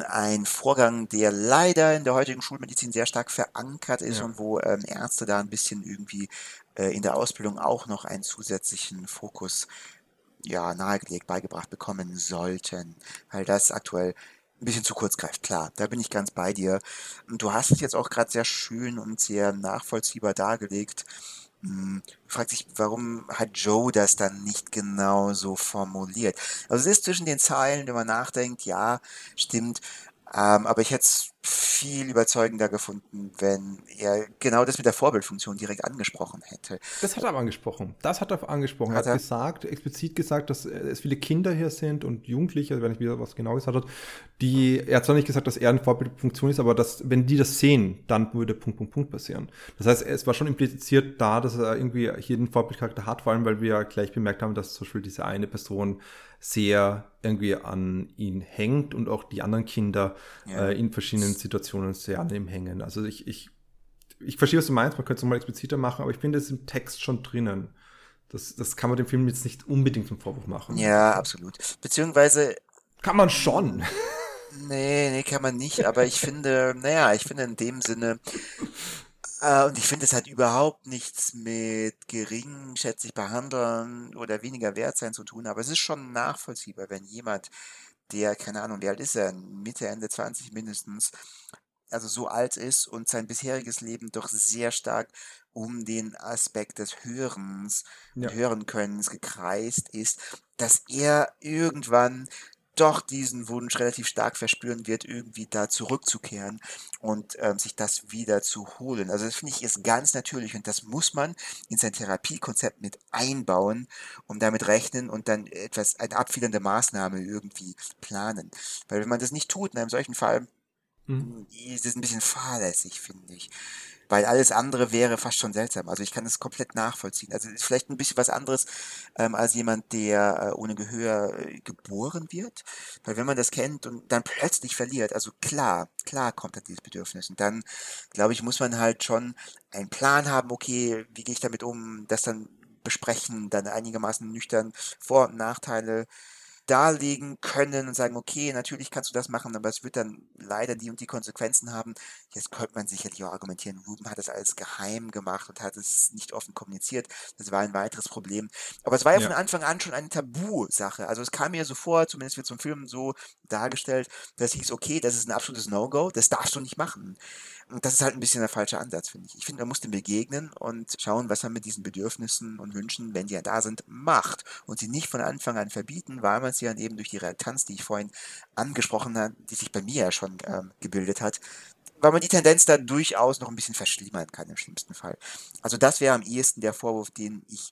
ein Vorgang, der leider in der heutigen Schulmedizin sehr stark verankert ist ja. und wo ähm, Ärzte da ein bisschen irgendwie äh, in der Ausbildung auch noch einen zusätzlichen Fokus ja, nahegelegt, beigebracht bekommen sollten, weil das aktuell ein bisschen zu kurz greift. Klar, da bin ich ganz bei dir. Und du hast es jetzt auch gerade sehr schön und sehr nachvollziehbar dargelegt, fragt sich, warum hat Joe das dann nicht genau so formuliert? Also es ist zwischen den Zeilen, wenn man nachdenkt, ja, stimmt, ähm, aber ich hätte es viel überzeugender gefunden, wenn er genau das mit der Vorbildfunktion direkt angesprochen hätte. Das hat er aber angesprochen. Das hat er angesprochen. Hat er hat gesagt, explizit gesagt, dass es viele Kinder hier sind und Jugendliche, also wenn ich wieder was genau gesagt habe, die, er hat zwar nicht gesagt, dass er eine Vorbildfunktion ist, aber dass, wenn die das sehen, dann würde Punkt, Punkt, Punkt passieren. Das heißt, es war schon impliziert da, dass er irgendwie hier einen Vorbildcharakter hat, vor allem, weil wir ja gleich bemerkt haben, dass zum Beispiel diese eine Person sehr irgendwie an ihn hängt und auch die anderen Kinder ja. äh, in verschiedenen Situationen sehr an ihm hängen. Also ich, ich, ich verstehe, was du meinst, man könnte es nochmal expliziter machen, aber ich finde es im Text schon drinnen. Das, das kann man dem Film jetzt nicht unbedingt zum Vorwurf machen. Ja, absolut. Beziehungsweise. Kann man schon. Nee, nee, kann man nicht, aber ich finde, naja, ich finde in dem Sinne, äh, und ich finde, es hat überhaupt nichts mit geringschätzig behandeln oder weniger wert sein zu tun, aber es ist schon nachvollziehbar, wenn jemand, der, keine Ahnung, wie alt ist er, Mitte, Ende 20 mindestens, also so alt ist und sein bisheriges Leben doch sehr stark um den Aspekt des Hörens, ja. Hörenkönnens gekreist ist, dass er irgendwann doch diesen Wunsch relativ stark verspüren wird, irgendwie da zurückzukehren und ähm, sich das wieder zu holen. Also das finde ich ist ganz natürlich und das muss man in sein Therapiekonzept mit einbauen und damit rechnen und dann etwas, eine abfiedernde Maßnahme irgendwie planen. Weil wenn man das nicht tut, in einem solchen Fall, mhm. ist es ein bisschen fahrlässig, finde ich weil alles andere wäre fast schon seltsam. Also ich kann es komplett nachvollziehen. Also ist vielleicht ein bisschen was anderes ähm, als jemand, der äh, ohne Gehör äh, geboren wird. Weil wenn man das kennt und dann plötzlich verliert, also klar, klar kommt dann dieses Bedürfnis. Und dann, glaube ich, muss man halt schon einen Plan haben, okay, wie gehe ich damit um, das dann besprechen, dann einigermaßen nüchtern Vor- und Nachteile darlegen können und sagen, okay, natürlich kannst du das machen, aber es wird dann leider die und die Konsequenzen haben. Jetzt könnte man sicherlich auch argumentieren, Ruben hat das alles geheim gemacht und hat es nicht offen kommuniziert. Das war ein weiteres Problem. Aber es war ja, ja. von Anfang an schon eine Tabu-Sache. Also es kam mir so vor, zumindest wird zum Film so dargestellt, dass hieß, okay, das ist ein absolutes No-Go, das darfst du nicht machen. Und das ist halt ein bisschen der falsche Ansatz, finde ich. Ich finde, man muss dem begegnen und schauen, was er mit diesen Bedürfnissen und Wünschen, wenn die ja da sind, macht. Und sie nicht von Anfang an verbieten, weil man sie dann eben durch die Reaktanz, die ich vorhin angesprochen habe, die sich bei mir ja schon ähm, gebildet hat, weil man die Tendenz da durchaus noch ein bisschen verschlimmern kann im schlimmsten Fall. Also das wäre am ehesten der Vorwurf, den ich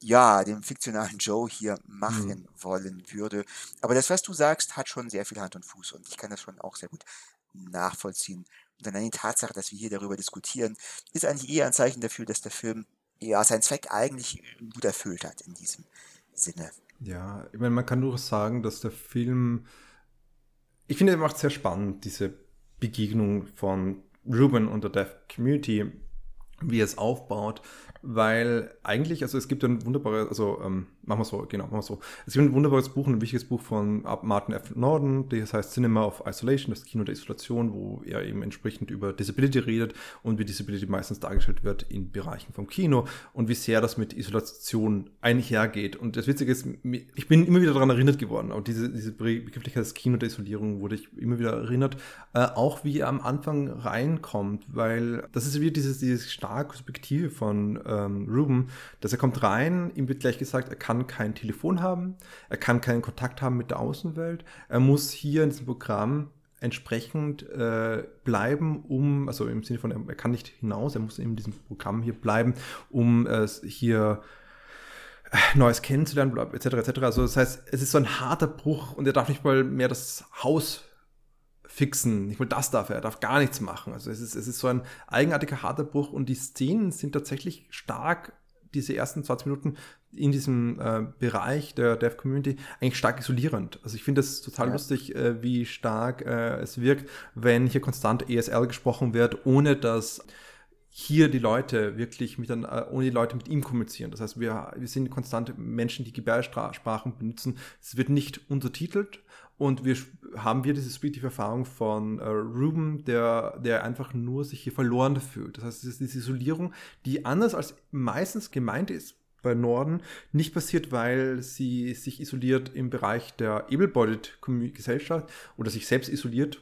ja, dem fiktionalen *laughs* Joe hier machen mhm. wollen würde. Aber das, was du sagst, hat schon sehr viel Hand und Fuß und ich kann das schon auch sehr gut nachvollziehen. Und dann die Tatsache, dass wir hier darüber diskutieren, ist eigentlich eher ein Zeichen dafür, dass der Film ja seinen Zweck eigentlich gut erfüllt hat in diesem Sinne. Ja, ich meine, man kann nur sagen, dass der Film, ich finde, er macht sehr spannend, diese Begegnung von Ruben und der Deaf Community, wie er es aufbaut, weil eigentlich, also es gibt ein wunderbares, also ähm, machen wir so, genau, machen wir so. Es gibt ein wunderbares Buch, ein wichtiges Buch von Martin F. Norden, das heißt Cinema of Isolation, das Kino der Isolation, wo er eben entsprechend über Disability redet und wie Disability meistens dargestellt wird in Bereichen vom Kino und wie sehr das mit Isolation einhergeht. Und das Witzige ist, ich bin immer wieder daran erinnert geworden, auch diese, diese Begrifflichkeit des Kino der Isolierung wurde ich immer wieder erinnert, äh, auch wie er am Anfang reinkommt, weil das ist wieder dieses, dieses stark Subjektive von ähm, Ruben, dass er kommt rein, ihm wird gleich gesagt, er kann kein Telefon haben, er kann keinen Kontakt haben mit der Außenwelt, er muss hier in diesem Programm entsprechend äh, bleiben, um, also im Sinne von, er kann nicht hinaus, er muss in diesem Programm hier bleiben, um äh, hier Neues kennenzulernen, etc. etc. Also das heißt, es ist so ein harter Bruch und er darf nicht mal mehr das Haus fixen, nicht mal das darf er, er darf gar nichts machen. Also es ist, es ist so ein eigenartiger harter Bruch und die Szenen sind tatsächlich stark, diese ersten 20 Minuten in diesem äh, Bereich der Dev Community eigentlich stark isolierend. Also ich finde es total ja. lustig, äh, wie stark äh, es wirkt, wenn hier konstant ESL gesprochen wird, ohne dass hier die Leute wirklich mit dann, äh, ohne die Leute mit ihm kommunizieren. Das heißt, wir, wir sind konstant Menschen, die Gebärdensprachen benutzen. Es wird nicht untertitelt und wir haben wir diese subjektive Erfahrung von äh, Ruben, der, der einfach nur sich hier verloren fühlt. Das heißt, es ist diese Isolierung, die anders als meistens gemeint ist, bei Norden nicht passiert, weil sie sich isoliert im Bereich der able-bodied Gesellschaft oder sich selbst isoliert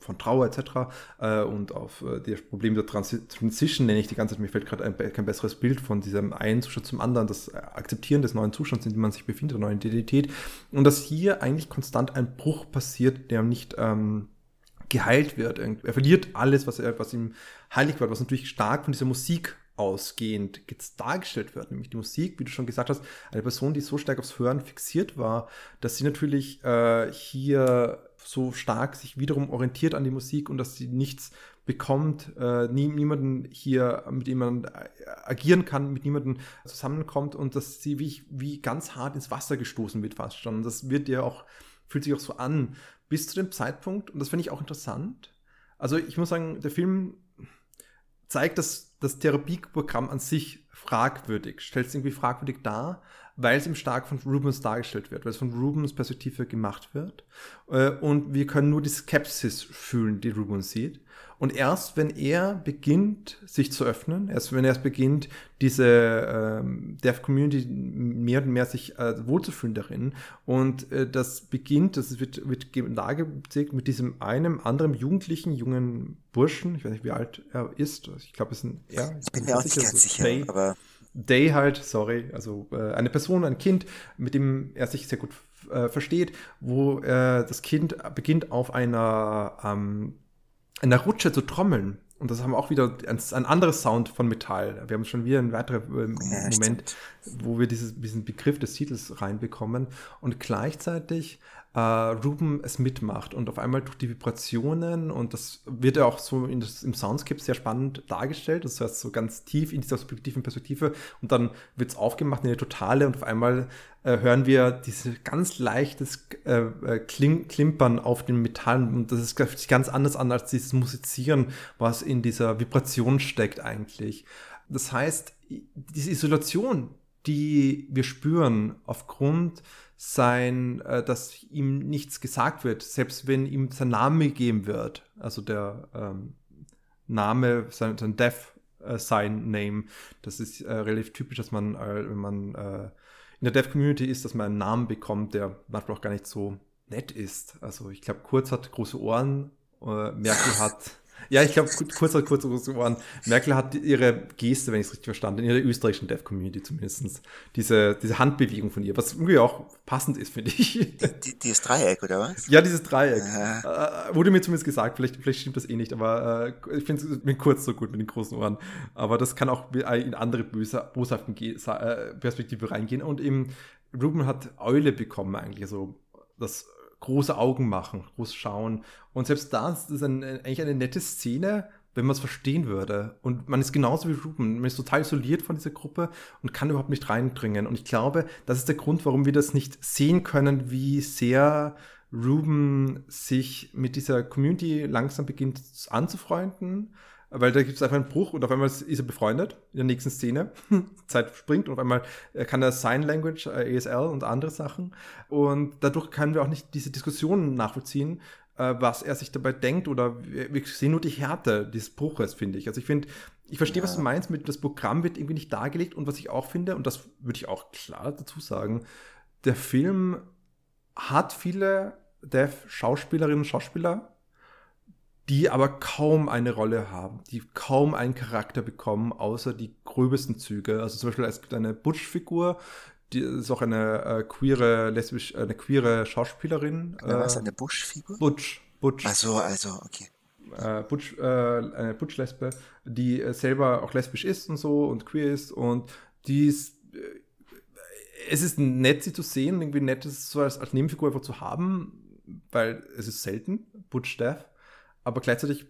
von Trauer etc. Äh, und auf äh, das Problem der Transi Transition nenne ich die ganze Zeit, mir fällt gerade ein, kein besseres Bild von diesem einen Zustand zum anderen, das Akzeptieren des neuen Zustands, in dem man sich befindet, der neuen Identität und dass hier eigentlich konstant ein Bruch passiert, der nicht ähm, geheilt wird. Er verliert alles, was, er, was ihm heilig wird, was natürlich stark von dieser Musik ausgehend dargestellt wird, nämlich die Musik, wie du schon gesagt hast, eine Person, die so stark aufs Hören fixiert war, dass sie natürlich äh, hier so stark sich wiederum orientiert an die Musik und dass sie nichts bekommt, äh, nie, niemanden hier, mit dem man äh, agieren kann, mit niemandem zusammenkommt und dass sie wie, wie ganz hart ins Wasser gestoßen wird fast schon. Das wird ja auch, fühlt sich auch so an, bis zu dem Zeitpunkt, und das finde ich auch interessant. Also ich muss sagen, der Film zeigt das, das Therapieprogramm an sich fragwürdig, stellt es irgendwie fragwürdig dar, weil es ihm stark von Rubens dargestellt wird, weil es von Rubens Perspektive gemacht wird. Äh, und wir können nur die Skepsis fühlen, die Rubens sieht. Und erst wenn er beginnt, sich zu öffnen, erst wenn er es beginnt, diese ähm, Deaf Community mehr und mehr sich äh, wohlzufühlen darin und äh, das beginnt, das wird, wird dargelegt mit diesem einem anderen jugendlichen, jungen Burschen, ich weiß nicht, wie alt er ist, ich glaube, es ist ein, ja, ich bin mir auch nicht ganz sicher, Day, aber Day halt, sorry, also äh, eine Person, ein Kind, mit dem er sich sehr gut äh, versteht, wo äh, das Kind beginnt auf einer ähm, in der Rutsche zu trommeln. Und das haben auch wieder ein, ein anderes Sound von Metall. Wir haben schon wieder einen weiteren äh, Moment, wo wir dieses, diesen Begriff des Titels reinbekommen. Und gleichzeitig äh, Ruben es mitmacht und auf einmal durch die Vibrationen und das wird ja auch so das, im Soundscape sehr spannend dargestellt, das heißt so ganz tief in dieser subjektiven Perspektive und dann wird es aufgemacht in eine totale und auf einmal äh, hören wir dieses ganz leichtes äh, äh Klim Klimpern auf den Metallen und das ist ganz anders an als dieses Musizieren, was in dieser Vibration steckt eigentlich. Das heißt, diese Isolation, die wir spüren aufgrund sein, äh, dass ihm nichts gesagt wird, selbst wenn ihm sein Name gegeben wird, also der ähm, Name, sein, sein Death äh, Sign Name, das ist äh, relativ typisch, dass man, äh, wenn man äh, in der Dev Community ist, dass man einen Namen bekommt, der manchmal auch gar nicht so nett ist. Also ich glaube, Kurz hat große Ohren, äh, Merkel hat ja, ich glaube, kurz, kurz, kurz, kurz geworden. Merkel hat ihre Geste, wenn ich es richtig verstanden, in ihrer österreichischen Dev-Community zumindest, diese, diese Handbewegung von ihr, was irgendwie auch passend ist, finde ich. Die, dieses Dreieck, oder was? Ja, dieses Dreieck. Äh, wurde mir zumindest gesagt, vielleicht, vielleicht stimmt das eh nicht, aber äh, ich finde es mit kurz so gut mit den großen Ohren. Aber das kann auch in andere böse, boshaften äh, Perspektive reingehen. Und eben, Ruben hat Eule bekommen eigentlich, also das große Augen machen, groß schauen. Und selbst das ist ein, eigentlich eine nette Szene, wenn man es verstehen würde. Und man ist genauso wie Ruben, man ist total isoliert von dieser Gruppe und kann überhaupt nicht reindringen. Und ich glaube, das ist der Grund, warum wir das nicht sehen können, wie sehr Ruben sich mit dieser Community langsam beginnt anzufreunden weil da gibt es einfach einen Bruch und auf einmal ist er befreundet in der nächsten Szene. *laughs* Zeit springt und auf einmal äh, kann er Sign Language, äh, ASL und andere Sachen. Und dadurch können wir auch nicht diese Diskussionen nachvollziehen, äh, was er sich dabei denkt oder wir sehen nur die Härte des Bruches, finde ich. Also ich finde, ich verstehe, ja. was du meinst mit, das Programm wird irgendwie nicht dargelegt und was ich auch finde, und das würde ich auch klar dazu sagen, der Film hat viele Dev-Schauspielerinnen und Schauspieler, die aber kaum eine Rolle haben, die kaum einen Charakter bekommen, außer die gröbsten Züge. Also zum Beispiel es gibt eine Butch-Figur, die ist auch eine äh, queere, lesbisch, eine queere Schauspielerin. Äh, was, eine Bush-Figur? Butch, Butch. Ach so, also, okay. Äh, Butch, äh, eine Butch-Lesbe, die äh, selber auch lesbisch ist und so und queer ist und die ist äh, es ist nett, sie zu sehen, irgendwie nett, es so als, als Nebenfigur einfach zu haben, weil es ist selten, Butch Death aber gleichzeitig,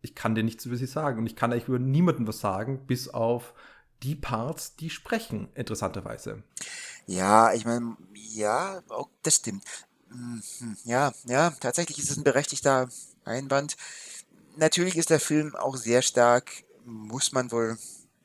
ich kann dir nichts über sie sagen und ich kann eigentlich über niemanden was sagen, bis auf die Parts, die sprechen, interessanterweise. Ja, ich meine, ja, auch das stimmt. Mhm, ja, ja, tatsächlich ist es ein berechtigter Einwand. Natürlich ist der Film auch sehr stark, muss man wohl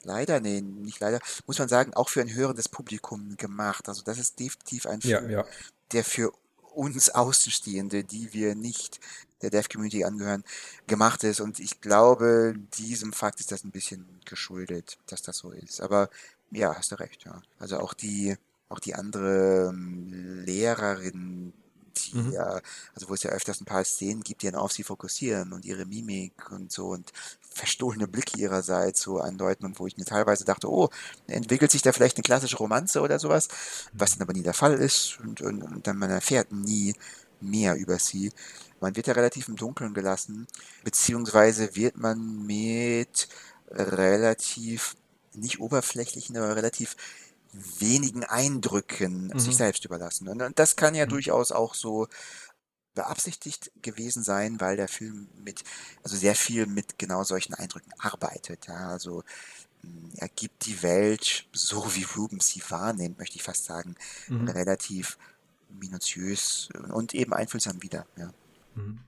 leider, nee, nicht leider, muss man sagen, auch für ein höheres Publikum gemacht. Also das ist definitiv ein Film, ja, ja. der für uns Außenstehende, die wir nicht der Dev-Community angehören, gemacht ist. Und ich glaube, diesem Fakt ist das ein bisschen geschuldet, dass das so ist. Aber Ja, hast du recht, ja. Also auch die, auch die andere ähm, Lehrerin, die Mhm. ja, also wo es ja öfters ein paar Szenen gibt, die dann auf sie fokussieren und ihre Mimik und so und verstohlene Blicke ihrerseits so andeuten und wo ich mir teilweise dachte, oh, entwickelt sich da vielleicht eine klassische Romanze oder sowas, was dann aber nie der Fall ist und, und, und dann man erfährt nie mehr über sie. Man wird ja relativ im Dunkeln gelassen, beziehungsweise wird man mit relativ, nicht oberflächlichen, aber relativ wenigen Eindrücken sich Mhm. selbst überlassen. Und, und das kann ja Mhm. durchaus auch so beabsichtigt gewesen sein, weil der Film mit, also sehr viel mit genau solchen Eindrücken arbeitet. Ja, also mh, er gibt die Welt, so wie Rubens sie wahrnimmt, möchte ich fast sagen, Mhm. relativ minutiös und eben einfühlsam wieder. Ja. Mhm.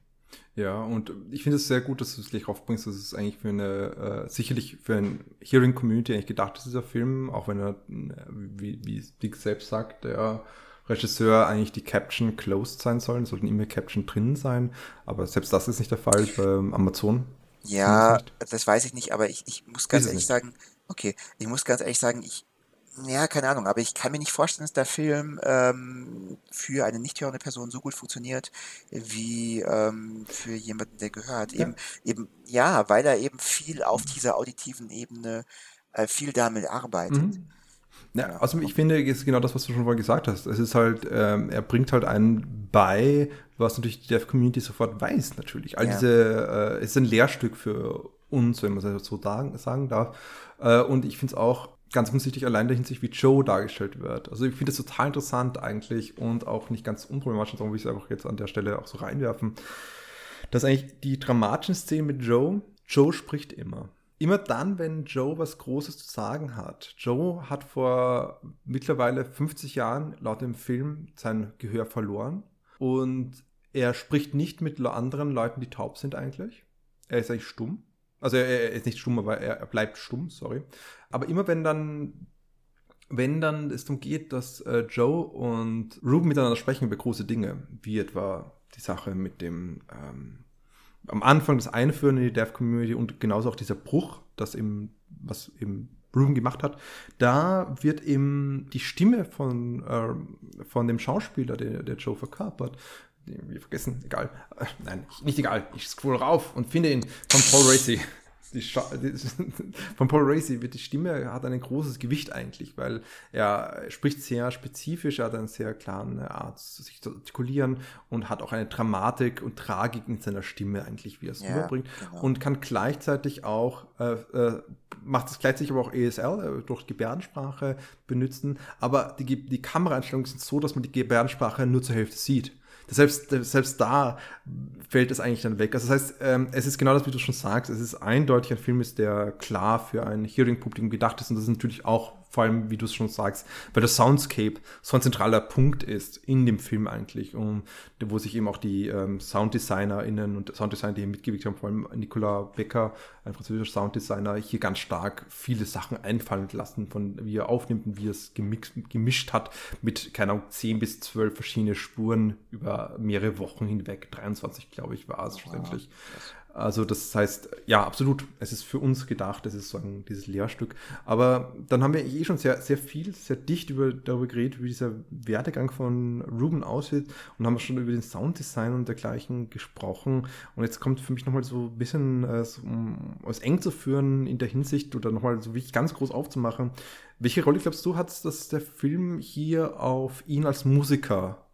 Ja, und ich finde es sehr gut, dass du es gleich aufbringst, dass es eigentlich für eine, äh, sicherlich für ein Hearing Community eigentlich gedacht ist, dieser Film, auch wenn er, äh, wie, wie Dick selbst sagt, der Regisseur eigentlich die Caption closed sein sollen, sollten immer Caption drin sein, aber selbst das ist nicht der Fall bei Amazon. Ja, das weiß ich nicht, aber ich, ich muss ganz Ist ehrlich sagen, okay, ich muss ganz ehrlich sagen, ich, ja, keine Ahnung, aber ich kann mir nicht vorstellen, dass der Film ähm, für eine nicht hörende Person so gut funktioniert, wie ähm, für jemanden, der gehört. Ja. Eben, eben, ja, weil er eben viel auf dieser auditiven Ebene äh, viel damit arbeitet. Mhm. Ja, also ich finde, es ist genau das, was du schon vorhin gesagt hast. Es ist halt, ähm, er bringt halt einen bei, was natürlich die Dev Community sofort weiß, natürlich. All Ja. diese, äh, es ist ein Lehrstück für uns, wenn man es so sagen, sagen darf. Äh, und ich finde es auch ganz offensichtlich allein der Hinsicht, wie Joe dargestellt wird. Also ich finde es total interessant eigentlich und auch nicht ganz unproblematisch, darum will ich es einfach jetzt an der Stelle auch so reinwerfen, dass eigentlich die dramatischen Szenen mit Joe, Joe spricht immer. Immer dann, wenn Joe was Großes zu sagen hat. Joe hat vor mittlerweile 50 Jahren laut dem Film sein Gehör verloren und er spricht nicht mit anderen Leuten, die taub sind eigentlich. Er ist eigentlich stumm. Also er, ist nicht stumm, aber er, er bleibt stumm, sorry. Aber immer wenn dann wenn dann es darum geht, dass äh, Joe und Ruben miteinander sprechen über große Dinge, wie etwa die Sache mit dem ähm, am Anfang das Einführen in die Dev Community und genauso auch dieser Bruch, das eben, was eben Ruben gemacht hat, da wird eben die Stimme von, ähm, von dem Schauspieler, der, der Joe verkörpert, wir vergessen, egal, äh, nein, nicht egal, ich scroll rauf und finde ihn von Paul Racy. Die *laughs* die, von Paul Racy wird die Stimme hat ein großes Gewicht eigentlich, weil er spricht sehr spezifisch, er hat eine sehr klare Art, sich zu artikulieren und hat auch eine Dramatik und Tragik in seiner Stimme eigentlich, wie er es Ja, rüberbringt genau. und kann gleichzeitig auch äh, äh, macht es gleichzeitig aber auch ESL äh, durch Gebärdensprache benutzen, aber die, die Kameraeinstellungen sind so, dass man die Gebärdensprache nur zur Hälfte sieht. Selbst, selbst da fällt es eigentlich dann weg. Also das heißt, ähm, es ist genau das, wie du schon sagst, es ist eindeutig ein Film, ist, der klar für ein Hearing-Publikum gedacht ist und das ist natürlich auch, vor allem, wie du es schon sagst, weil der Soundscape so ein zentraler Punkt ist in dem Film eigentlich, um, wo sich eben auch die ähm, SounddesignerInnen und Sounddesigner, die hier mitgewirkt haben, vor allem Nicolas Becker, ein französischer Sounddesigner, hier ganz stark viele Sachen einfallen lassen, von wie er aufnimmt und wie er es gemix, gemischt hat mit, keine Ahnung, 10 bis 12 verschiedene Spuren über mehrere Wochen hinweg. 23, glaube ich, war es schlussendlich. Also das heißt, ja, absolut, es ist für uns gedacht, es ist sozusagen dieses Lehrstück. Aber dann haben wir eh schon sehr, sehr viel, sehr dicht über, darüber geredet, wie dieser Werdegang von Ruben aussieht und haben schon über den Sounddesign und dergleichen gesprochen. Und jetzt kommt für mich nochmal so ein bisschen, äh, um es eng zu führen in der Hinsicht oder nochmal so wirklich ganz groß aufzumachen. Welche Rolle glaubst du hat, dass der Film hier auf ihn als Musiker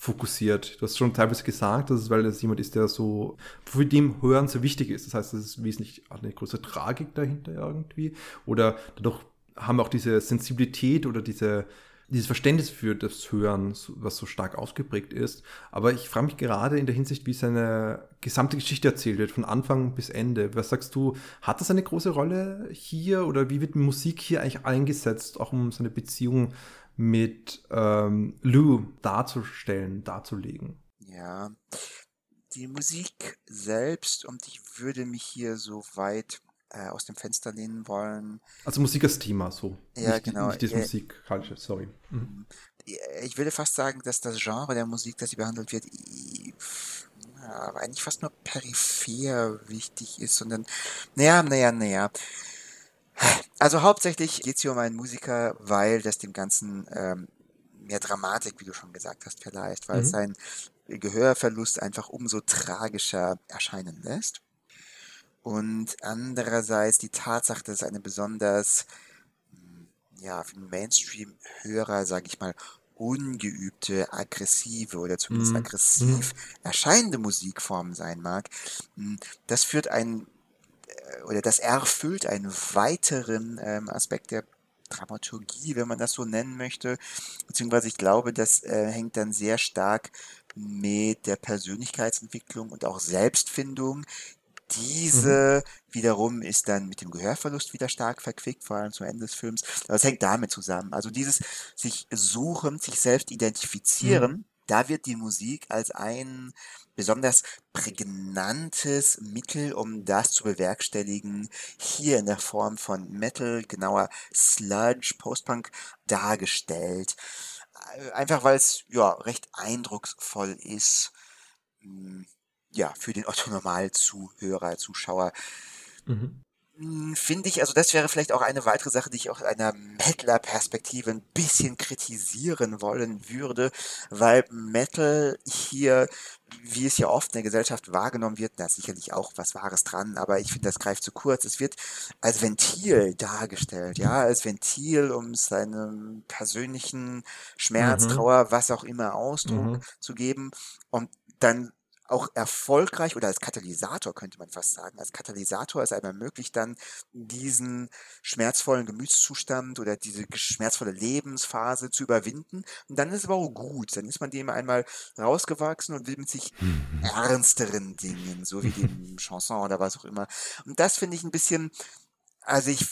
fokussiert. Du hast schon teilweise gesagt, dass es, weil es jemand ist, der so, für dem Hören so wichtig ist. Das heißt, es ist wesentlich eine große Tragik dahinter irgendwie. Oder dadurch haben wir auch diese Sensibilität oder diese, dieses Verständnis für das Hören, was so stark ausgeprägt ist. Aber ich frage mich gerade in der Hinsicht, wie seine gesamte Geschichte erzählt wird, von Anfang bis Ende. Was sagst du, hat das eine große Rolle hier oder wie wird Musik hier eigentlich eingesetzt, auch um seine Beziehung mit ähm, Lou darzustellen, darzulegen? Ja, die Musik selbst, und ich würde mich hier so weit äh, aus dem Fenster lehnen wollen. Also Musik als Thema, so. Ja, nicht, genau. Nicht das Ja. musikalische, sorry. Mhm. Ich würde fast sagen, dass das Genre der Musik, das hier behandelt wird, ja, eigentlich fast nur peripher wichtig ist, sondern, naja, naja, naja. Also hauptsächlich geht es hier um einen Musiker, weil das dem Ganzen ähm, mehr Dramatik, wie du schon gesagt hast, verleiht, weil mhm. es sein Gehörverlust einfach umso tragischer erscheinen lässt. Und andererseits die Tatsache, dass es eine besonders hm, ja, für Mainstream-Hörer, sage ich mal, ungeübte, aggressive oder zumindest mm. aggressiv mm. erscheinende Musikform sein mag, hm, das führt einen oder das erfüllt einen weiteren ähm, Aspekt der Dramaturgie, wenn man das so nennen möchte. Beziehungsweise ich glaube, das äh, hängt dann sehr stark mit der Persönlichkeitsentwicklung und auch Selbstfindung. Diese mhm. wiederum ist dann mit dem Gehörverlust wieder stark verquickt, vor allem zum Ende des Films. Aber es hängt damit zusammen. Also dieses sich suchen, sich selbst identifizieren, mhm. da wird die Musik als ein besonders prägnantes Mittel, um das zu bewerkstelligen, hier in der Form von Metal, genauer Sludge, Postpunk dargestellt. Äh, einfach weil es ja recht eindrucksvoll ist, hm, ja, für den Otto-Normal-Zuhörer, Zuschauer. Mhm. Hm, finde ich, also das wäre vielleicht auch eine weitere Sache, die ich aus einer Metaler-Perspektive ein bisschen kritisieren wollen würde, weil Metal hier, wie es ja oft in der Gesellschaft wahrgenommen wird, da ist sicherlich auch was Wahres dran, aber ich finde, das greift zu kurz. Es wird als Ventil dargestellt, ja, als Ventil, um seinem persönlichen Schmerz, mhm. Trauer, was auch immer Ausdruck mhm. zu geben und dann auch erfolgreich oder als Katalysator könnte man fast sagen. Als Katalysator ist einem ermöglicht dann diesen schmerzvollen Gemütszustand oder diese schmerzvolle Lebensphase zu überwinden. Und dann ist es aber auch gut. Dann ist man dem einmal rausgewachsen und widmet sich ernsteren Dingen, so wie dem *laughs* Chanson oder was auch immer. Und das finde ich ein bisschen, also ich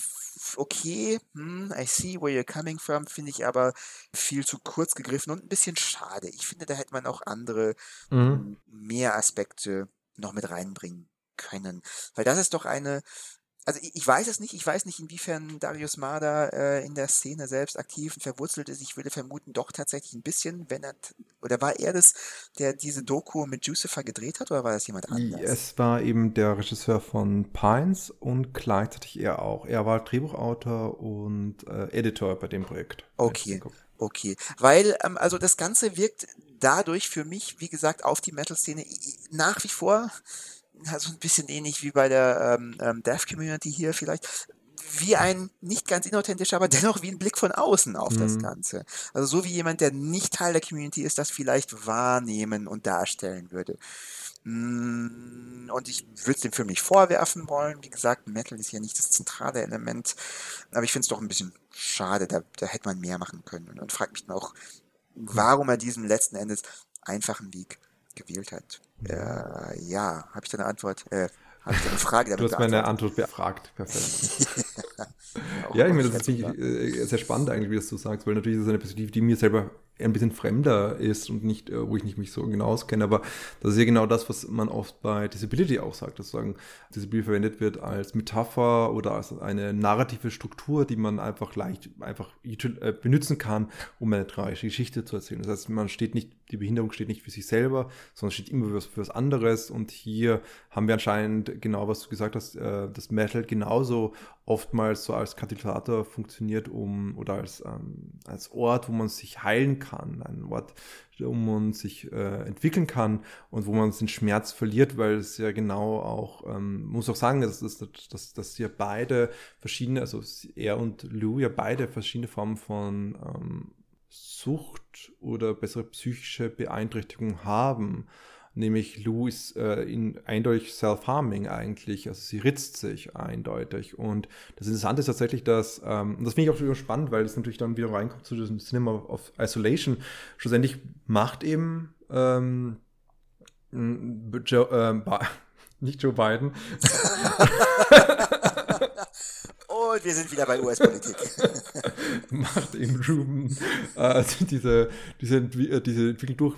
okay, hm, I see where you're coming from, finde ich aber viel zu kurz gegriffen und ein bisschen schade. Ich finde, da hätte man auch andere, mhm. Hm, mehr Aspekte noch mit reinbringen können. Weil das ist doch eine also ich, ich, weiß es nicht, ich weiß nicht, inwiefern Darius Marder äh, in der Szene selbst aktiv und verwurzelt ist. Ich würde vermuten, doch tatsächlich ein bisschen, wenn er, oder war er das, der diese Doku mit Jucifer gedreht hat, oder war das jemand anderes? Es war eben der Regisseur von Pines und gleichzeitig er auch. Er war Drehbuchautor und äh, Editor bei dem Projekt. Okay. Okay, weil ähm, also das Ganze wirkt dadurch für mich, wie gesagt, auf die Metal-Szene nach wie vor so ein bisschen ähnlich wie bei der ähm, ähm, Dev Community hier vielleicht, wie ein nicht ganz inauthentischer, aber *laughs* dennoch wie ein Blick von außen auf mhm. das Ganze. Also so wie jemand, der nicht Teil der Community ist, das vielleicht wahrnehmen und darstellen würde. Mm, und ich würde es dem Film nicht vorwerfen wollen. Wie gesagt, Metal ist ja nicht das zentrale Element. Aber ich finde es doch ein bisschen schade. Da, da hätte man mehr machen können. Und, und fragt mich auch, warum er diesen letzten Endes einfachen Weg gewählt hat. Äh, ja, habe ich da eine Antwort? Äh, habe ich da eine *laughs* Frage Du hast meine Antwort befragt. Perfekt. *laughs* ja, ich meine, das ist äh, sehr spannend eigentlich, wie das du sagst, weil natürlich ist es eine Perspektive, die mir selber ein bisschen fremder ist und nicht, äh, wo ich nicht mich so genau auskenne, aber das ist ja genau das, was man oft bei Disability auch sagt, dass sagen, Disability verwendet wird als Metapher oder als eine narrative Struktur, die man einfach leicht einfach äh, benutzen kann, um eine tragische Geschichte zu erzählen. Das heißt, man steht nicht, die Behinderung steht nicht für sich selber, sondern steht immer für was, für was anderes und hier haben wir anscheinend genau, was du gesagt hast, äh, das Metal genauso oftmals so als Katalysator funktioniert, um oder als, ähm, als Ort, wo man sich heilen kann, ein Ort, wo man sich äh, entwickeln kann und wo man den Schmerz verliert, weil es ja genau auch, ähm, muss auch sagen, dass, dass, dass, dass ja beide verschiedene, also er und Lou ja beide verschiedene Formen von ähm, Sucht oder bessere psychische Beeinträchtigung haben nämlich Lou ist äh, in, eindeutig self-harming eigentlich, also sie ritzt sich eindeutig. Und das Interessante ist tatsächlich, dass, ähm, und das finde ich auch spannend, weil es natürlich dann wieder reinkommt zu diesem Cinema of Isolation, schlussendlich macht eben ähm, Joe, äh, *laughs* nicht Joe Biden. *laughs* Und wir sind wieder bei US-Politik. *laughs* Macht im Ruben äh, diese, diese, äh, diese Entwicklung durch,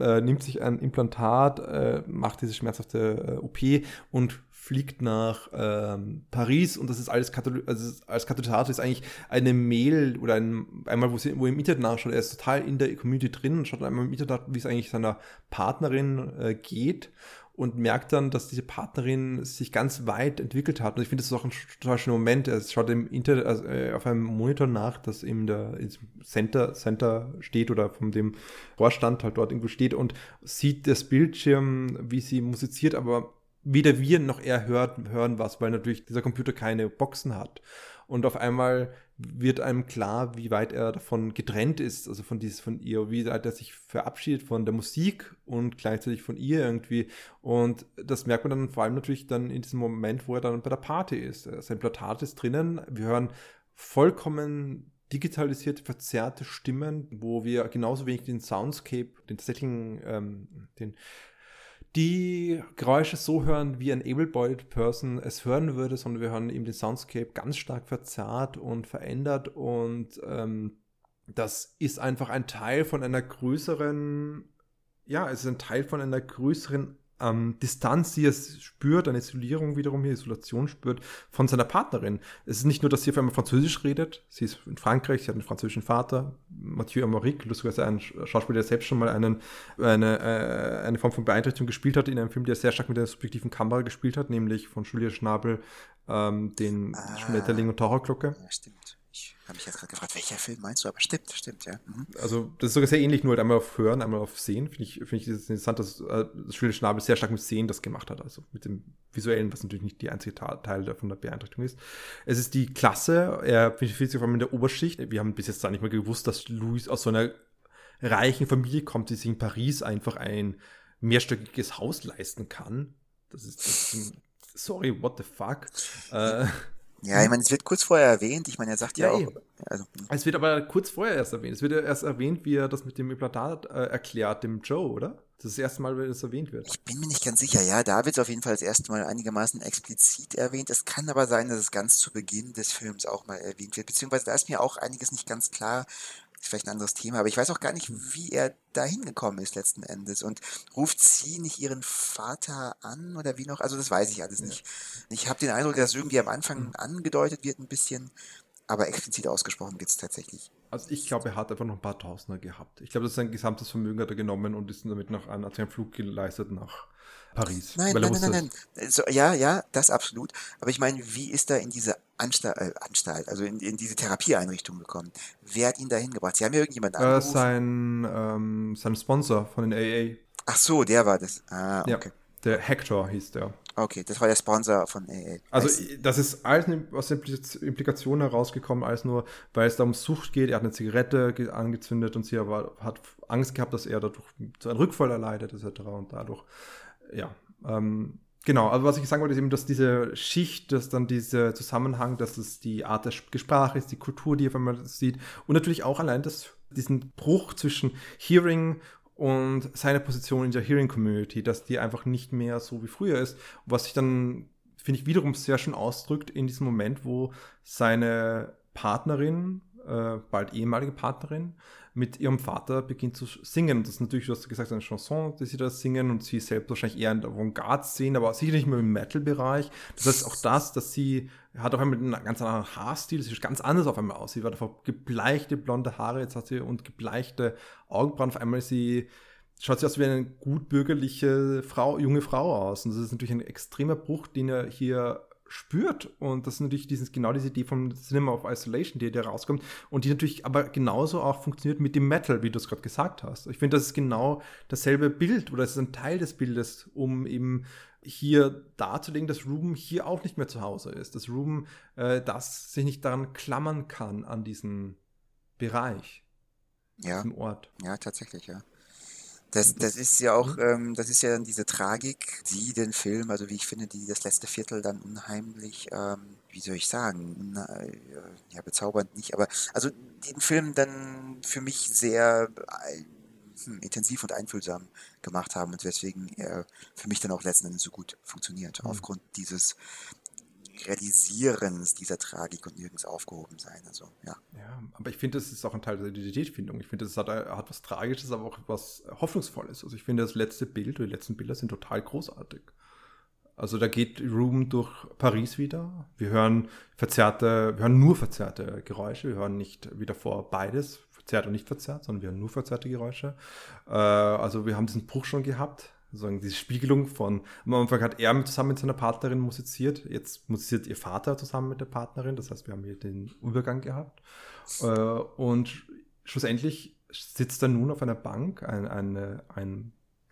äh, nimmt sich ein Implantat, äh, macht diese schmerzhafte äh, OP und fliegt nach ähm, Paris und das ist alles Katal also als Katalysator ist eigentlich eine Mail oder ein, einmal, wo, sie, wo im Internet nachschaut, er ist total in der Community drin und schaut einmal im Internet, wie es eigentlich seiner Partnerin äh, geht und merkt dann, dass diese Partnerin sich ganz weit entwickelt hat. Und ich finde, das ist auch ein total schöner Moment. Er schaut im Internet, also, äh, auf einem Monitor nach, das der Center, Center steht oder von dem Vorstand halt dort irgendwo steht und sieht das Bildschirm, wie sie musiziert, aber weder wir noch er hört, hören was, weil natürlich dieser Computer keine Boxen hat. Und auf einmal wird einem klar, wie weit er davon getrennt ist, also von dieses, von ihr, wie weit er sich verabschiedet von der Musik und gleichzeitig von ihr irgendwie. Und das merkt man dann vor allem natürlich dann in diesem Moment, wo er dann bei der Party ist. Sein Plakat ist drinnen. Wir hören vollkommen digitalisierte, verzerrte Stimmen, wo wir genauso wenig den Soundscape, den tatsächlichen, ähm, den die Geräusche so hören, wie ein able-bodied Person es hören würde, sondern wir hören eben den Soundscape ganz stark verzerrt und verändert und ähm, das ist einfach ein Teil von einer größeren, ja, es ist ein Teil von einer größeren ähm, Distanz, die er spürt, eine Isolierung wiederum, hier Isolation spürt von seiner Partnerin. Es ist nicht nur, dass sie auf einmal Französisch redet, sie ist in Frankreich, sie hat einen französischen Vater, Mathieu Amoric, lustigerweise ein Schauspieler, der selbst schon mal einen, eine, äh, eine Form von Beeinträchtigung gespielt hat in einem Film, der sehr stark mit der subjektiven Kamera gespielt hat, nämlich von Julia Schnabel, ähm, den ah, Schmetterling und Taucherglocke. Ja, stimmt. Ich habe mich jetzt gerade gefragt, welcher Film meinst du? Aber stimmt, stimmt, ja. Mhm. Also, das ist sogar sehr ähnlich, nur halt einmal auf Hören, einmal auf Sehen. Finde ich, find ich das interessant, dass äh, das Schöne Schnabel sehr stark mit Sehen das gemacht hat. Also mit dem Visuellen, was natürlich nicht die einzige Teil von der Beeinträchtigung ist. Es ist die Klasse, er befindet sich auf einmal in der Oberschicht. Wir haben bis jetzt da nicht mehr gewusst, dass Louis aus so einer reichen Familie kommt, die sich in Paris einfach ein mehrstöckiges Haus leisten kann. Das ist, das ist sorry, what the fuck. Äh, ja, ich meine, es wird kurz vorher erwähnt. Ich meine, er sagt ja, ja auch. Also, hm. es wird aber kurz vorher erst erwähnt. Es wird ja erst erwähnt, wie er das mit dem Implantat äh, erklärt, dem Joe, oder? Das ist das erste Mal, wenn es erwähnt wird. Ich bin mir nicht ganz sicher, ja. Da wird es auf jeden Fall das erste Mal einigermaßen explizit erwähnt. Es kann aber sein, dass es ganz zu Beginn des Films auch mal erwähnt wird. Beziehungsweise da ist mir auch einiges nicht ganz klar, ist vielleicht ein anderes Thema, aber ich weiß auch gar nicht, wie er da hingekommen ist letzten Endes. Und ruft sie nicht ihren Vater an oder wie noch? Also das weiß ich alles nicht. Ich habe den Eindruck, dass irgendwie am Anfang hm. angedeutet wird ein bisschen, aber explizit ausgesprochen wird es tatsächlich. Also ich glaube, er hat einfach noch ein paar Tausender gehabt. Ich glaube, das ist sein gesamtes Vermögen hat er genommen und ist damit noch einen, einen Flug geleistet nach Paris. Nein, nein, nein, nein, nein. So, ja, ja, das absolut. Aber ich meine, wie ist er in diese Anstalt, äh, Anstalt also in, in, diese Therapieeinrichtung gekommen? Wer hat ihn dahin gebracht? Sie haben ja irgendjemanden angerufen. Äh, sein, ähm, sein Sponsor von den AA. Ach so, der war das. Ah, okay. Ja, der Hector hieß der. Okay, das war der Sponsor von AA. Also das ist alles aus der Implikation herausgekommen, als nur, weil es da um Sucht geht. Er hat eine Zigarette angezündet und sie aber hat Angst gehabt, dass er dadurch zu einem Rückfall erleidet etc. Und dadurch ja, ähm, genau, also was ich sagen wollte, ist eben, dass diese Schicht, dass dann dieser Zusammenhang, dass es die Art der Sprache ist, die Kultur, die einmal sieht. Und natürlich auch allein das, diesen Bruch zwischen Hearing und seiner Position in der Hearing Community, dass die einfach nicht mehr so wie früher ist, was sich dann, finde ich, wiederum sehr schön ausdrückt in diesem Moment, wo seine Partnerin, äh, bald ehemalige Partnerin, mit ihrem Vater beginnt zu singen. Das ist natürlich, du hast gesagt, eine Chanson, die sie da singen und sie selbst wahrscheinlich eher in der Avantgarde-Szene, aber sicher nicht mehr im Metal-Bereich. Das heißt auch das, dass sie hat auf einmal einen ganz anderen Haarstil, sie sieht ganz anders auf einmal aus. Sie war davor gebleichte blonde Haare, jetzt hat sie und gebleichte Augenbrauen. Auf einmal sie schaut sie aus wie eine gut bürgerliche Frau, junge Frau aus. Und das ist natürlich ein extremer Bruch, den er hier spürt. Und das ist natürlich dieses, genau diese Idee vom Cinema of Isolation, die da rauskommt. Und die natürlich aber genauso auch funktioniert mit dem Metal, wie du es gerade gesagt hast. Ich finde, das ist genau dasselbe Bild oder es ist ein Teil des Bildes, um eben hier darzulegen, dass Ruben hier auch nicht mehr zu Hause ist. Dass Ruben äh, das sich nicht daran klammern kann, an diesen Bereich, ja. diesem Ort. Ja, tatsächlich, ja. Das, das ist ja auch, mhm. ähm, das ist ja dann diese Tragik, die den Film, also wie ich finde, die das letzte Viertel dann unheimlich, ähm, wie soll ich sagen, äh, ja, bezaubernd nicht, aber also den Film dann für mich sehr äh, hm, intensiv und einfühlsam gemacht haben und weswegen er für mich dann auch letzten Endes so gut funktioniert, mhm. aufgrund dieses Realisierens dieser Tragik und nirgends aufgehoben sein. Also, ja. Ja, aber ich finde, das ist auch ein Teil der Identitätsfindung. Ich finde, das hat, hat was Tragisches, aber auch was Hoffnungsvolles. Also ich finde, das letzte Bild oder die letzten Bilder sind total großartig. Also da geht Room durch Paris wieder. Wir hören verzerrte, wir hören nur verzerrte Geräusche. Wir hören nicht wie davor beides, verzerrt und nicht verzerrt, sondern wir hören nur verzerrte Geräusche. Äh, also wir haben diesen Bruch schon gehabt sozusagen diese Spiegelung von, am Anfang hat er zusammen mit seiner Partnerin musiziert, jetzt musiziert ihr Vater zusammen mit der Partnerin, das heißt, wir haben hier den Übergang gehabt. Äh, und schlussendlich sitzt er nun auf einer Bank, eine, eine, eine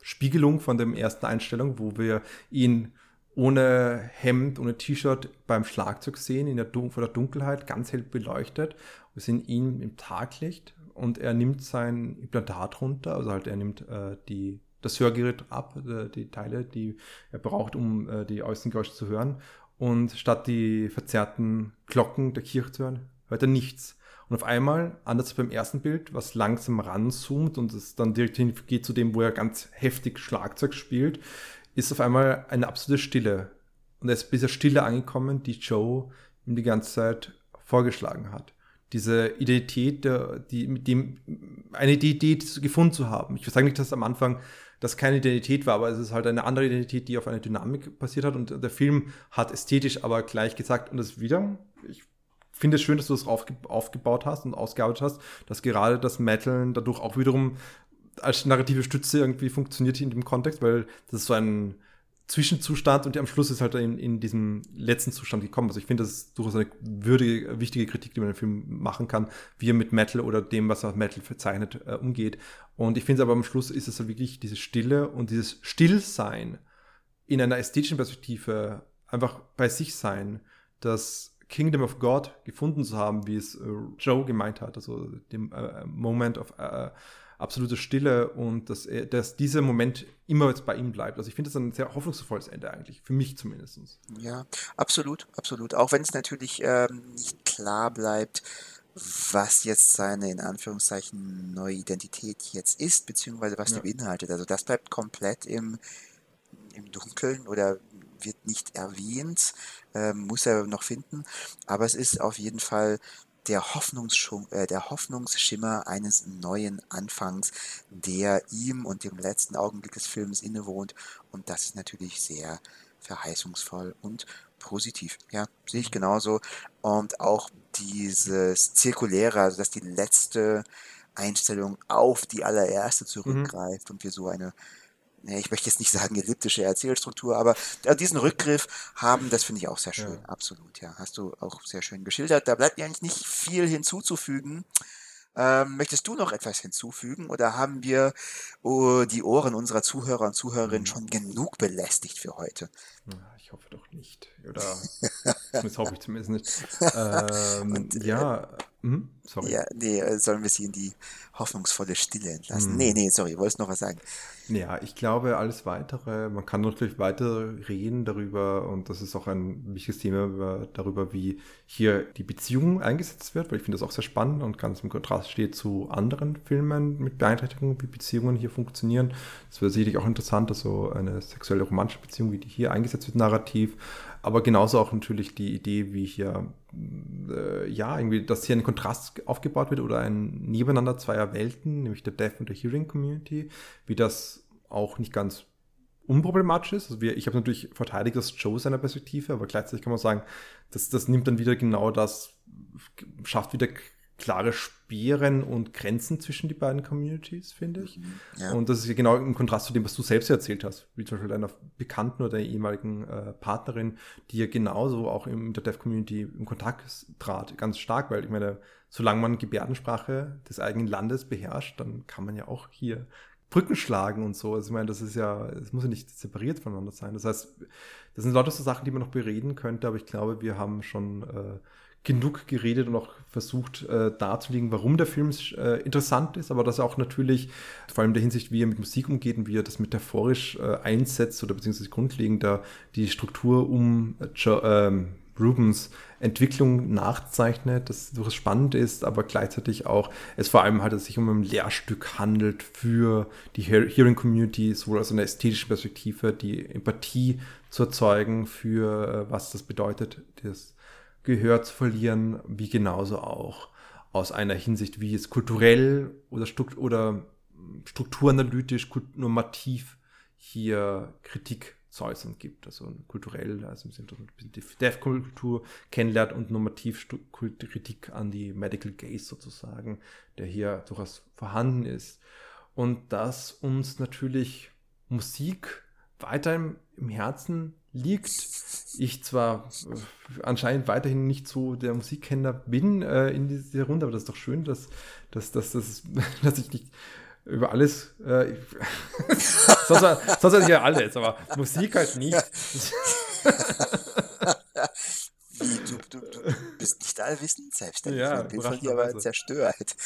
Spiegelung von der ersten Einstellung, wo wir ihn ohne Hemd, ohne T-Shirt beim Schlagzeug sehen, in der, vor der Dunkelheit, ganz hell beleuchtet. Wir sehen ihn im Taglicht und er nimmt sein Implantat runter, also halt er nimmt äh, die das Hörgerät ab, äh, die Teile, die er braucht, um äh, die Außengeräusche zu hören. Und statt die verzerrten Glocken der Kirche zu hören, hört er nichts. Und auf einmal, anders als beim ersten Bild, was langsam ranzoomt und es dann direkt hingeht zu dem, wo er ganz heftig Schlagzeug spielt, ist auf einmal eine absolute Stille. Und er ist bis Stille angekommen, die Joe ihm die ganze Zeit vorgeschlagen hat diese Identität, die mit dem eine Identität gefunden zu haben. Ich sage nicht, dass am Anfang das keine Identität war, aber es ist halt eine andere Identität, die auf eine Dynamik basiert hat und der Film hat ästhetisch aber gleich gesagt und das wieder, ich finde es schön, dass du das aufge aufgebaut hast und ausgearbeitet hast, dass gerade das Metal dadurch auch wiederum als narrative Stütze irgendwie funktioniert in dem Kontext, weil das ist so ein Zwischenzustand und am Schluss ist halt in, in diesem letzten Zustand gekommen. Also ich finde, das ist durchaus eine würdige, wichtige Kritik, die man im Film machen kann, wie er mit Metal oder dem, was er Metal verzeichnet, äh, umgeht. Und ich finde aber am Schluss ist es halt wirklich diese Stille und dieses Stillsein in einer ästhetischen Perspektive einfach bei sich sein, das Kingdom of God gefunden zu haben, wie es äh, Joe gemeint hat, also dem äh, Moment of äh, absolute Stille und dass, er, dass dieser Moment immer jetzt bei ihm bleibt. Also ich finde das ein sehr hoffnungsvolles Ende eigentlich, für mich zumindest. Ja, absolut, absolut. Auch wenn es natürlich ähm, nicht klar bleibt, was jetzt seine in Anführungszeichen neue Identität jetzt ist, beziehungsweise was ja. die beinhaltet. Also das bleibt komplett im, im Dunkeln oder wird nicht erwähnt, äh, muss er noch finden. Aber es ist auf jeden Fall der, Hoffnungsschum äh, der Hoffnungsschimmer eines neuen Anfangs, der ihm und dem letzten Augenblick des Films innewohnt. Und das ist natürlich sehr verheißungsvoll und positiv. Ja, sehe ich genauso. Und auch dieses Zirkuläre, also dass die letzte Einstellung auf die allererste mhm. zurückgreift mhm. und wir so eine ich möchte jetzt nicht sagen elliptische Erzählstruktur, aber diesen Rückgriff haben, das finde ich auch sehr schön. Ja. Absolut, ja. Hast du auch sehr schön geschildert. Da bleibt mir eigentlich nicht viel hinzuzufügen. Ähm, möchtest du noch etwas hinzufügen oder haben wir oh, die Ohren unserer Zuhörer und Zuhörerinnen mhm. schon genug belästigt für heute? Ich hoffe doch nicht. Oder das hoffe ich zumindest nicht. *laughs* Ähm, und, äh, ja, hm? sorry. Ja, nee, äh, sollen wir sie in die hoffnungsvolle Stille entlassen? Hm. Nee, nee, sorry, wolltest noch was sagen? Ja, ich glaube, alles weitere, man kann natürlich weiter reden darüber und das ist auch ein wichtiges Thema darüber, wie hier die Beziehung eingesetzt wird, weil ich finde das auch sehr spannend und ganz im Kontrast steht zu anderen Filmen mit Beeinträchtigungen, wie Beziehungen hier funktionieren. Das wäre sicherlich auch interessant, also eine sexuelle romantische Beziehung, wie die hier eingesetzt wird, narrativ aber genauso auch natürlich die Idee, wie hier, äh, ja, irgendwie, dass hier ein Kontrast aufgebaut wird oder ein Nebeneinander zweier Welten, nämlich der Deaf und der Hearing Community, wie das auch nicht ganz unproblematisch ist. Also wir, ich habe natürlich verteidigt das Joe seiner Perspektive, aber gleichzeitig kann man sagen, dass das nimmt dann wieder genau das, schafft wieder klare Sperren und Grenzen zwischen die beiden Communities, finde ich. Mhm. Ja. Und das ist ja genau im Kontrast zu dem, was du selbst erzählt hast, wie zum Beispiel deiner Bekannten oder deiner ehemaligen äh, Partnerin, die ja genauso auch in der Deaf-Community im Kontakt trat, ganz stark, weil ich meine, solange man Gebärdensprache des eigenen Landes beherrscht, dann kann man ja auch hier Brücken schlagen und so. Also ich meine, das ist ja, es muss ja nicht separiert voneinander sein. Das heißt, das sind lauter so Sachen, die man noch bereden könnte, aber ich glaube, wir haben schon äh, genug geredet und auch versucht äh, darzulegen, warum der Film äh, interessant ist, aber dass er auch natürlich, vor allem in der Hinsicht, wie er mit Musik umgeht und wie er das metaphorisch äh, einsetzt oder beziehungsweise grundlegender die Struktur um jo ähm, Rubens Entwicklung nachzeichnet, das durchaus spannend ist, aber gleichzeitig auch es vor allem halt es sich um ein Lehrstück handelt für die Hearing Community, sowohl aus einer ästhetischen Perspektive, die Empathie zu erzeugen für äh, was das bedeutet, das Gehör zu verlieren, wie genauso auch aus einer Hinsicht, wie es kulturell oder, Struktur, oder strukturanalytisch, normativ hier Kritik zu äußern gibt. Also kulturell, also im Sinne, dass man die Dev-Kultur kennenlernt und normativ Kritik an die Medical Gaze sozusagen, der hier durchaus vorhanden ist. Und das uns natürlich Musik weiter im Herzen liegt. Ich zwar äh, anscheinend weiterhin nicht so der Musikkenner bin äh, in dieser Runde, aber das ist doch schön, dass, dass, dass, dass, *laughs* dass ich nicht über alles. Äh, *laughs* sonst, sonst hatte ich ja alles, aber Musik halt nicht. du, du, du, bist nicht allwissend, selbstständig. Ja, bin von dir aber zerstört.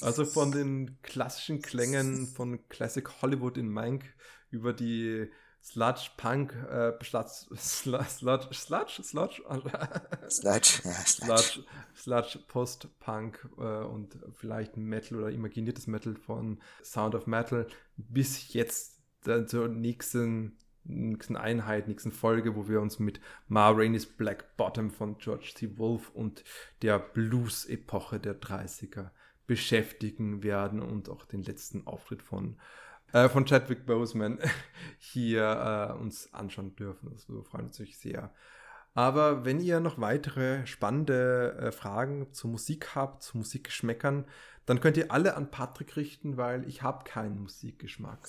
Also von den klassischen Klängen von Classic Hollywood in Mank über die Sludge, Punk, *laughs* äh, Sludge, Sludge, Sludge, Sludge, Sludge, *laughs* Sludge, ja, Sludge, Sludge, Post-Punk äh, und vielleicht Metal oder imaginiertes Metal von Sound of Metal bis jetzt äh, zur nächsten, nächsten Einheit, nächsten Folge, wo wir uns mit Ma Rainey's Black Bottom von George C. Wolfe und der Blues-Epoche der 30er beschäftigen werden und auch den letzten Auftritt von äh, von Chadwick Boseman *laughs* hier äh, uns anschauen dürfen. Das freut uns natürlich sehr. Aber wenn ihr noch weitere spannende äh, Fragen zur Musik habt, zu Musikgeschmäckern, dann könnt ihr alle an Patrick richten, weil ich habe keinen Musikgeschmack. *laughs*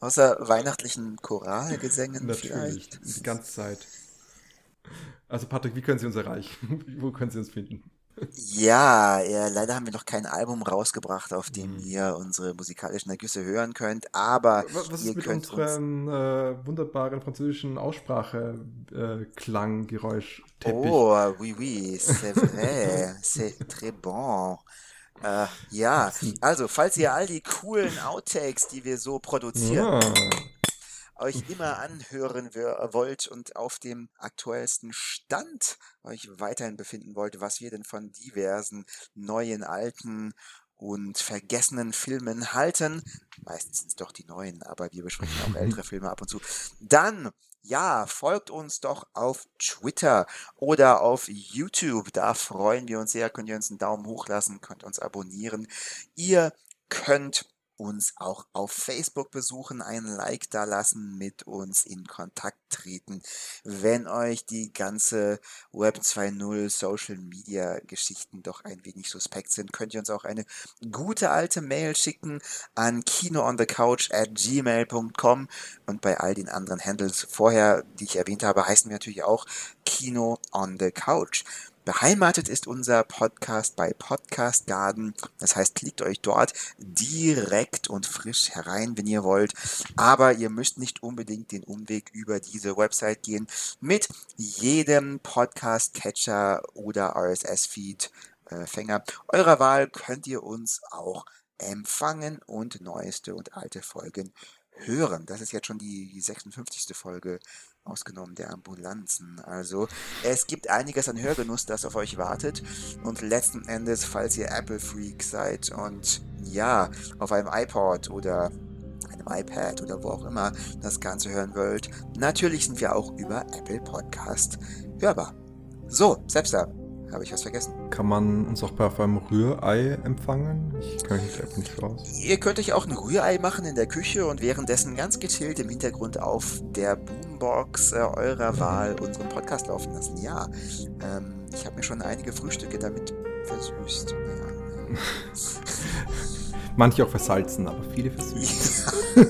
Außer weihnachtlichen Choralgesängen Natürlich, vielleicht. die ganze Zeit. Also Patrick, wie können Sie uns erreichen? *laughs* Wo können Sie uns finden? Ja, ja, leider haben wir noch kein Album rausgebracht, auf dem Mhm. ihr unsere musikalischen Ergüsse hören könnt, aber Was ist ihr mit könnt uns unserem äh, wunderbaren französischen Aussprache, äh, Klang, Geräusch, Teppich? Oh, oui, oui, c'est vrai, *laughs* c'est très bon. Äh, ja, also, falls ihr all die coolen Outtakes, die wir so produzieren, Ja euch immer anhören wollt und auf dem aktuellsten Stand euch weiterhin befinden wollt, was wir denn von diversen neuen, alten und vergessenen Filmen halten. Meistens sind es doch die neuen, aber wir besprechen auch ältere *laughs* Filme ab und zu. Dann, ja, folgt uns doch auf Twitter oder auf YouTube. Da freuen wir uns sehr. Könnt ihr uns einen Daumen hoch lassen, könnt uns abonnieren. Ihr könnt uns auch auf Facebook besuchen, ein Like da lassen, mit uns in Kontakt treten. Wenn euch die ganze Web 2.0 Social Media Geschichten doch ein wenig suspekt sind, könnt ihr uns auch eine gute alte Mail schicken an kinoonthecouch at gmail.com und bei all den anderen Handles vorher, die ich erwähnt habe, heißen wir natürlich auch Kino on the Couch. Beheimatet ist unser Podcast bei Podcast Garden. Das heißt, klickt euch dort direkt und frisch herein, wenn ihr wollt. Aber ihr müsst nicht unbedingt den Umweg über diese Website gehen. Mit jedem Podcast-Catcher oder RSS-Feed-Fänger eurer Wahl könnt ihr uns auch empfangen und neueste und alte Folgen hören. Das ist jetzt schon die 56. Folge ausgenommen der Ambulanzen. Also es gibt einiges an Hörgenuss, das auf euch wartet. Und letzten Endes, falls ihr Apple-Freak seid und ja, auf einem iPod oder einem iPad oder wo auch immer das Ganze hören wollt, natürlich sind wir auch über Apple Podcast hörbar. So, selbst da. Habe ich was vergessen? Kann man uns auch bei einem Rührei empfangen? Ich kann mich einfach nicht raus. Ihr könnt euch auch ein Rührei machen in der Küche und währenddessen ganz gechillt im Hintergrund auf der Boombox äh, eurer Wahl unseren Podcast laufen lassen. Ja, ähm, ich habe mir schon einige Frühstücke damit versüßt. Naja. *laughs* Manche auch versalzen, aber viele versüßt. *laughs*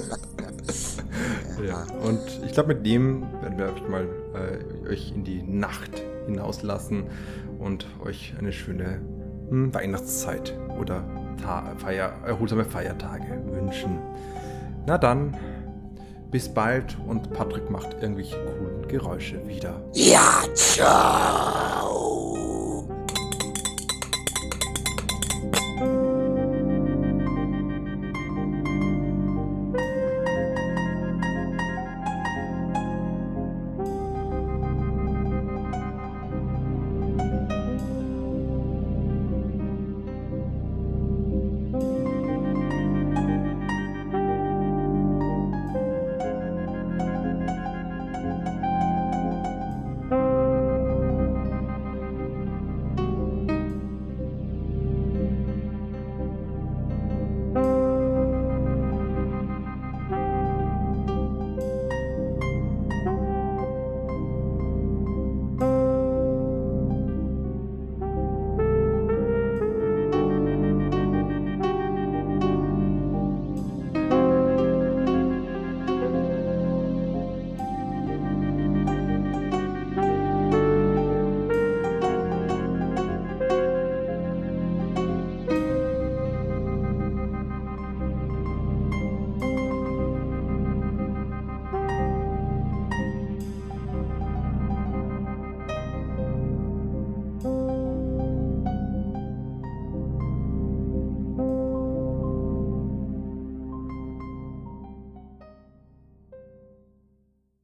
ja. ja. Und ich glaube, mit dem werden wir mal äh, euch in die Nacht hinauslassen und euch eine schöne hm, Weihnachtszeit oder Ta Feier erholsame Feiertage wünschen. Na dann, bis bald und Patrick macht irgendwelche coolen Geräusche wieder. Ja, ciao!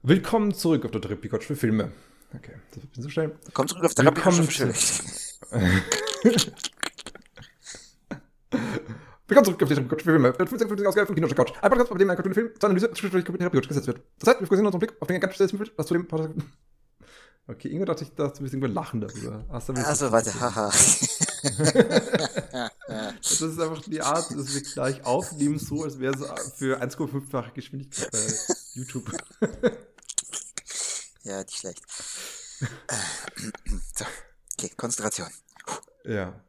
Willkommen zurück auf der Trippi-Couch für Filme. Okay, das ein bisschen zu schnell. Komm zurück auf der Willkommen Rappel- *laughs* Willkommen zurück auf die Trippi-Couch für Filme. Der 55. Ausgabe von Kinoche Couch. Ein Podcast, bei dem ein Cartoon-Film zur Analyse durch die Trippi-Couch gesetzt wird. Das heißt, wir fokussieren unseren Blick auf den ganz speziellen Film, was zu dem Podcast... Okay, Ingo dachte ich, dass du bist irgendwo lachen darüber. Hast du Also, warte, haha. *laughs* Das ist einfach die Art, dass wir gleich aufnehmen, so als wäre es für 1,5-fache Geschwindigkeit bei YouTube. *laughs* ja, nicht schlecht. *laughs* so, okay, Konzentration. Ja.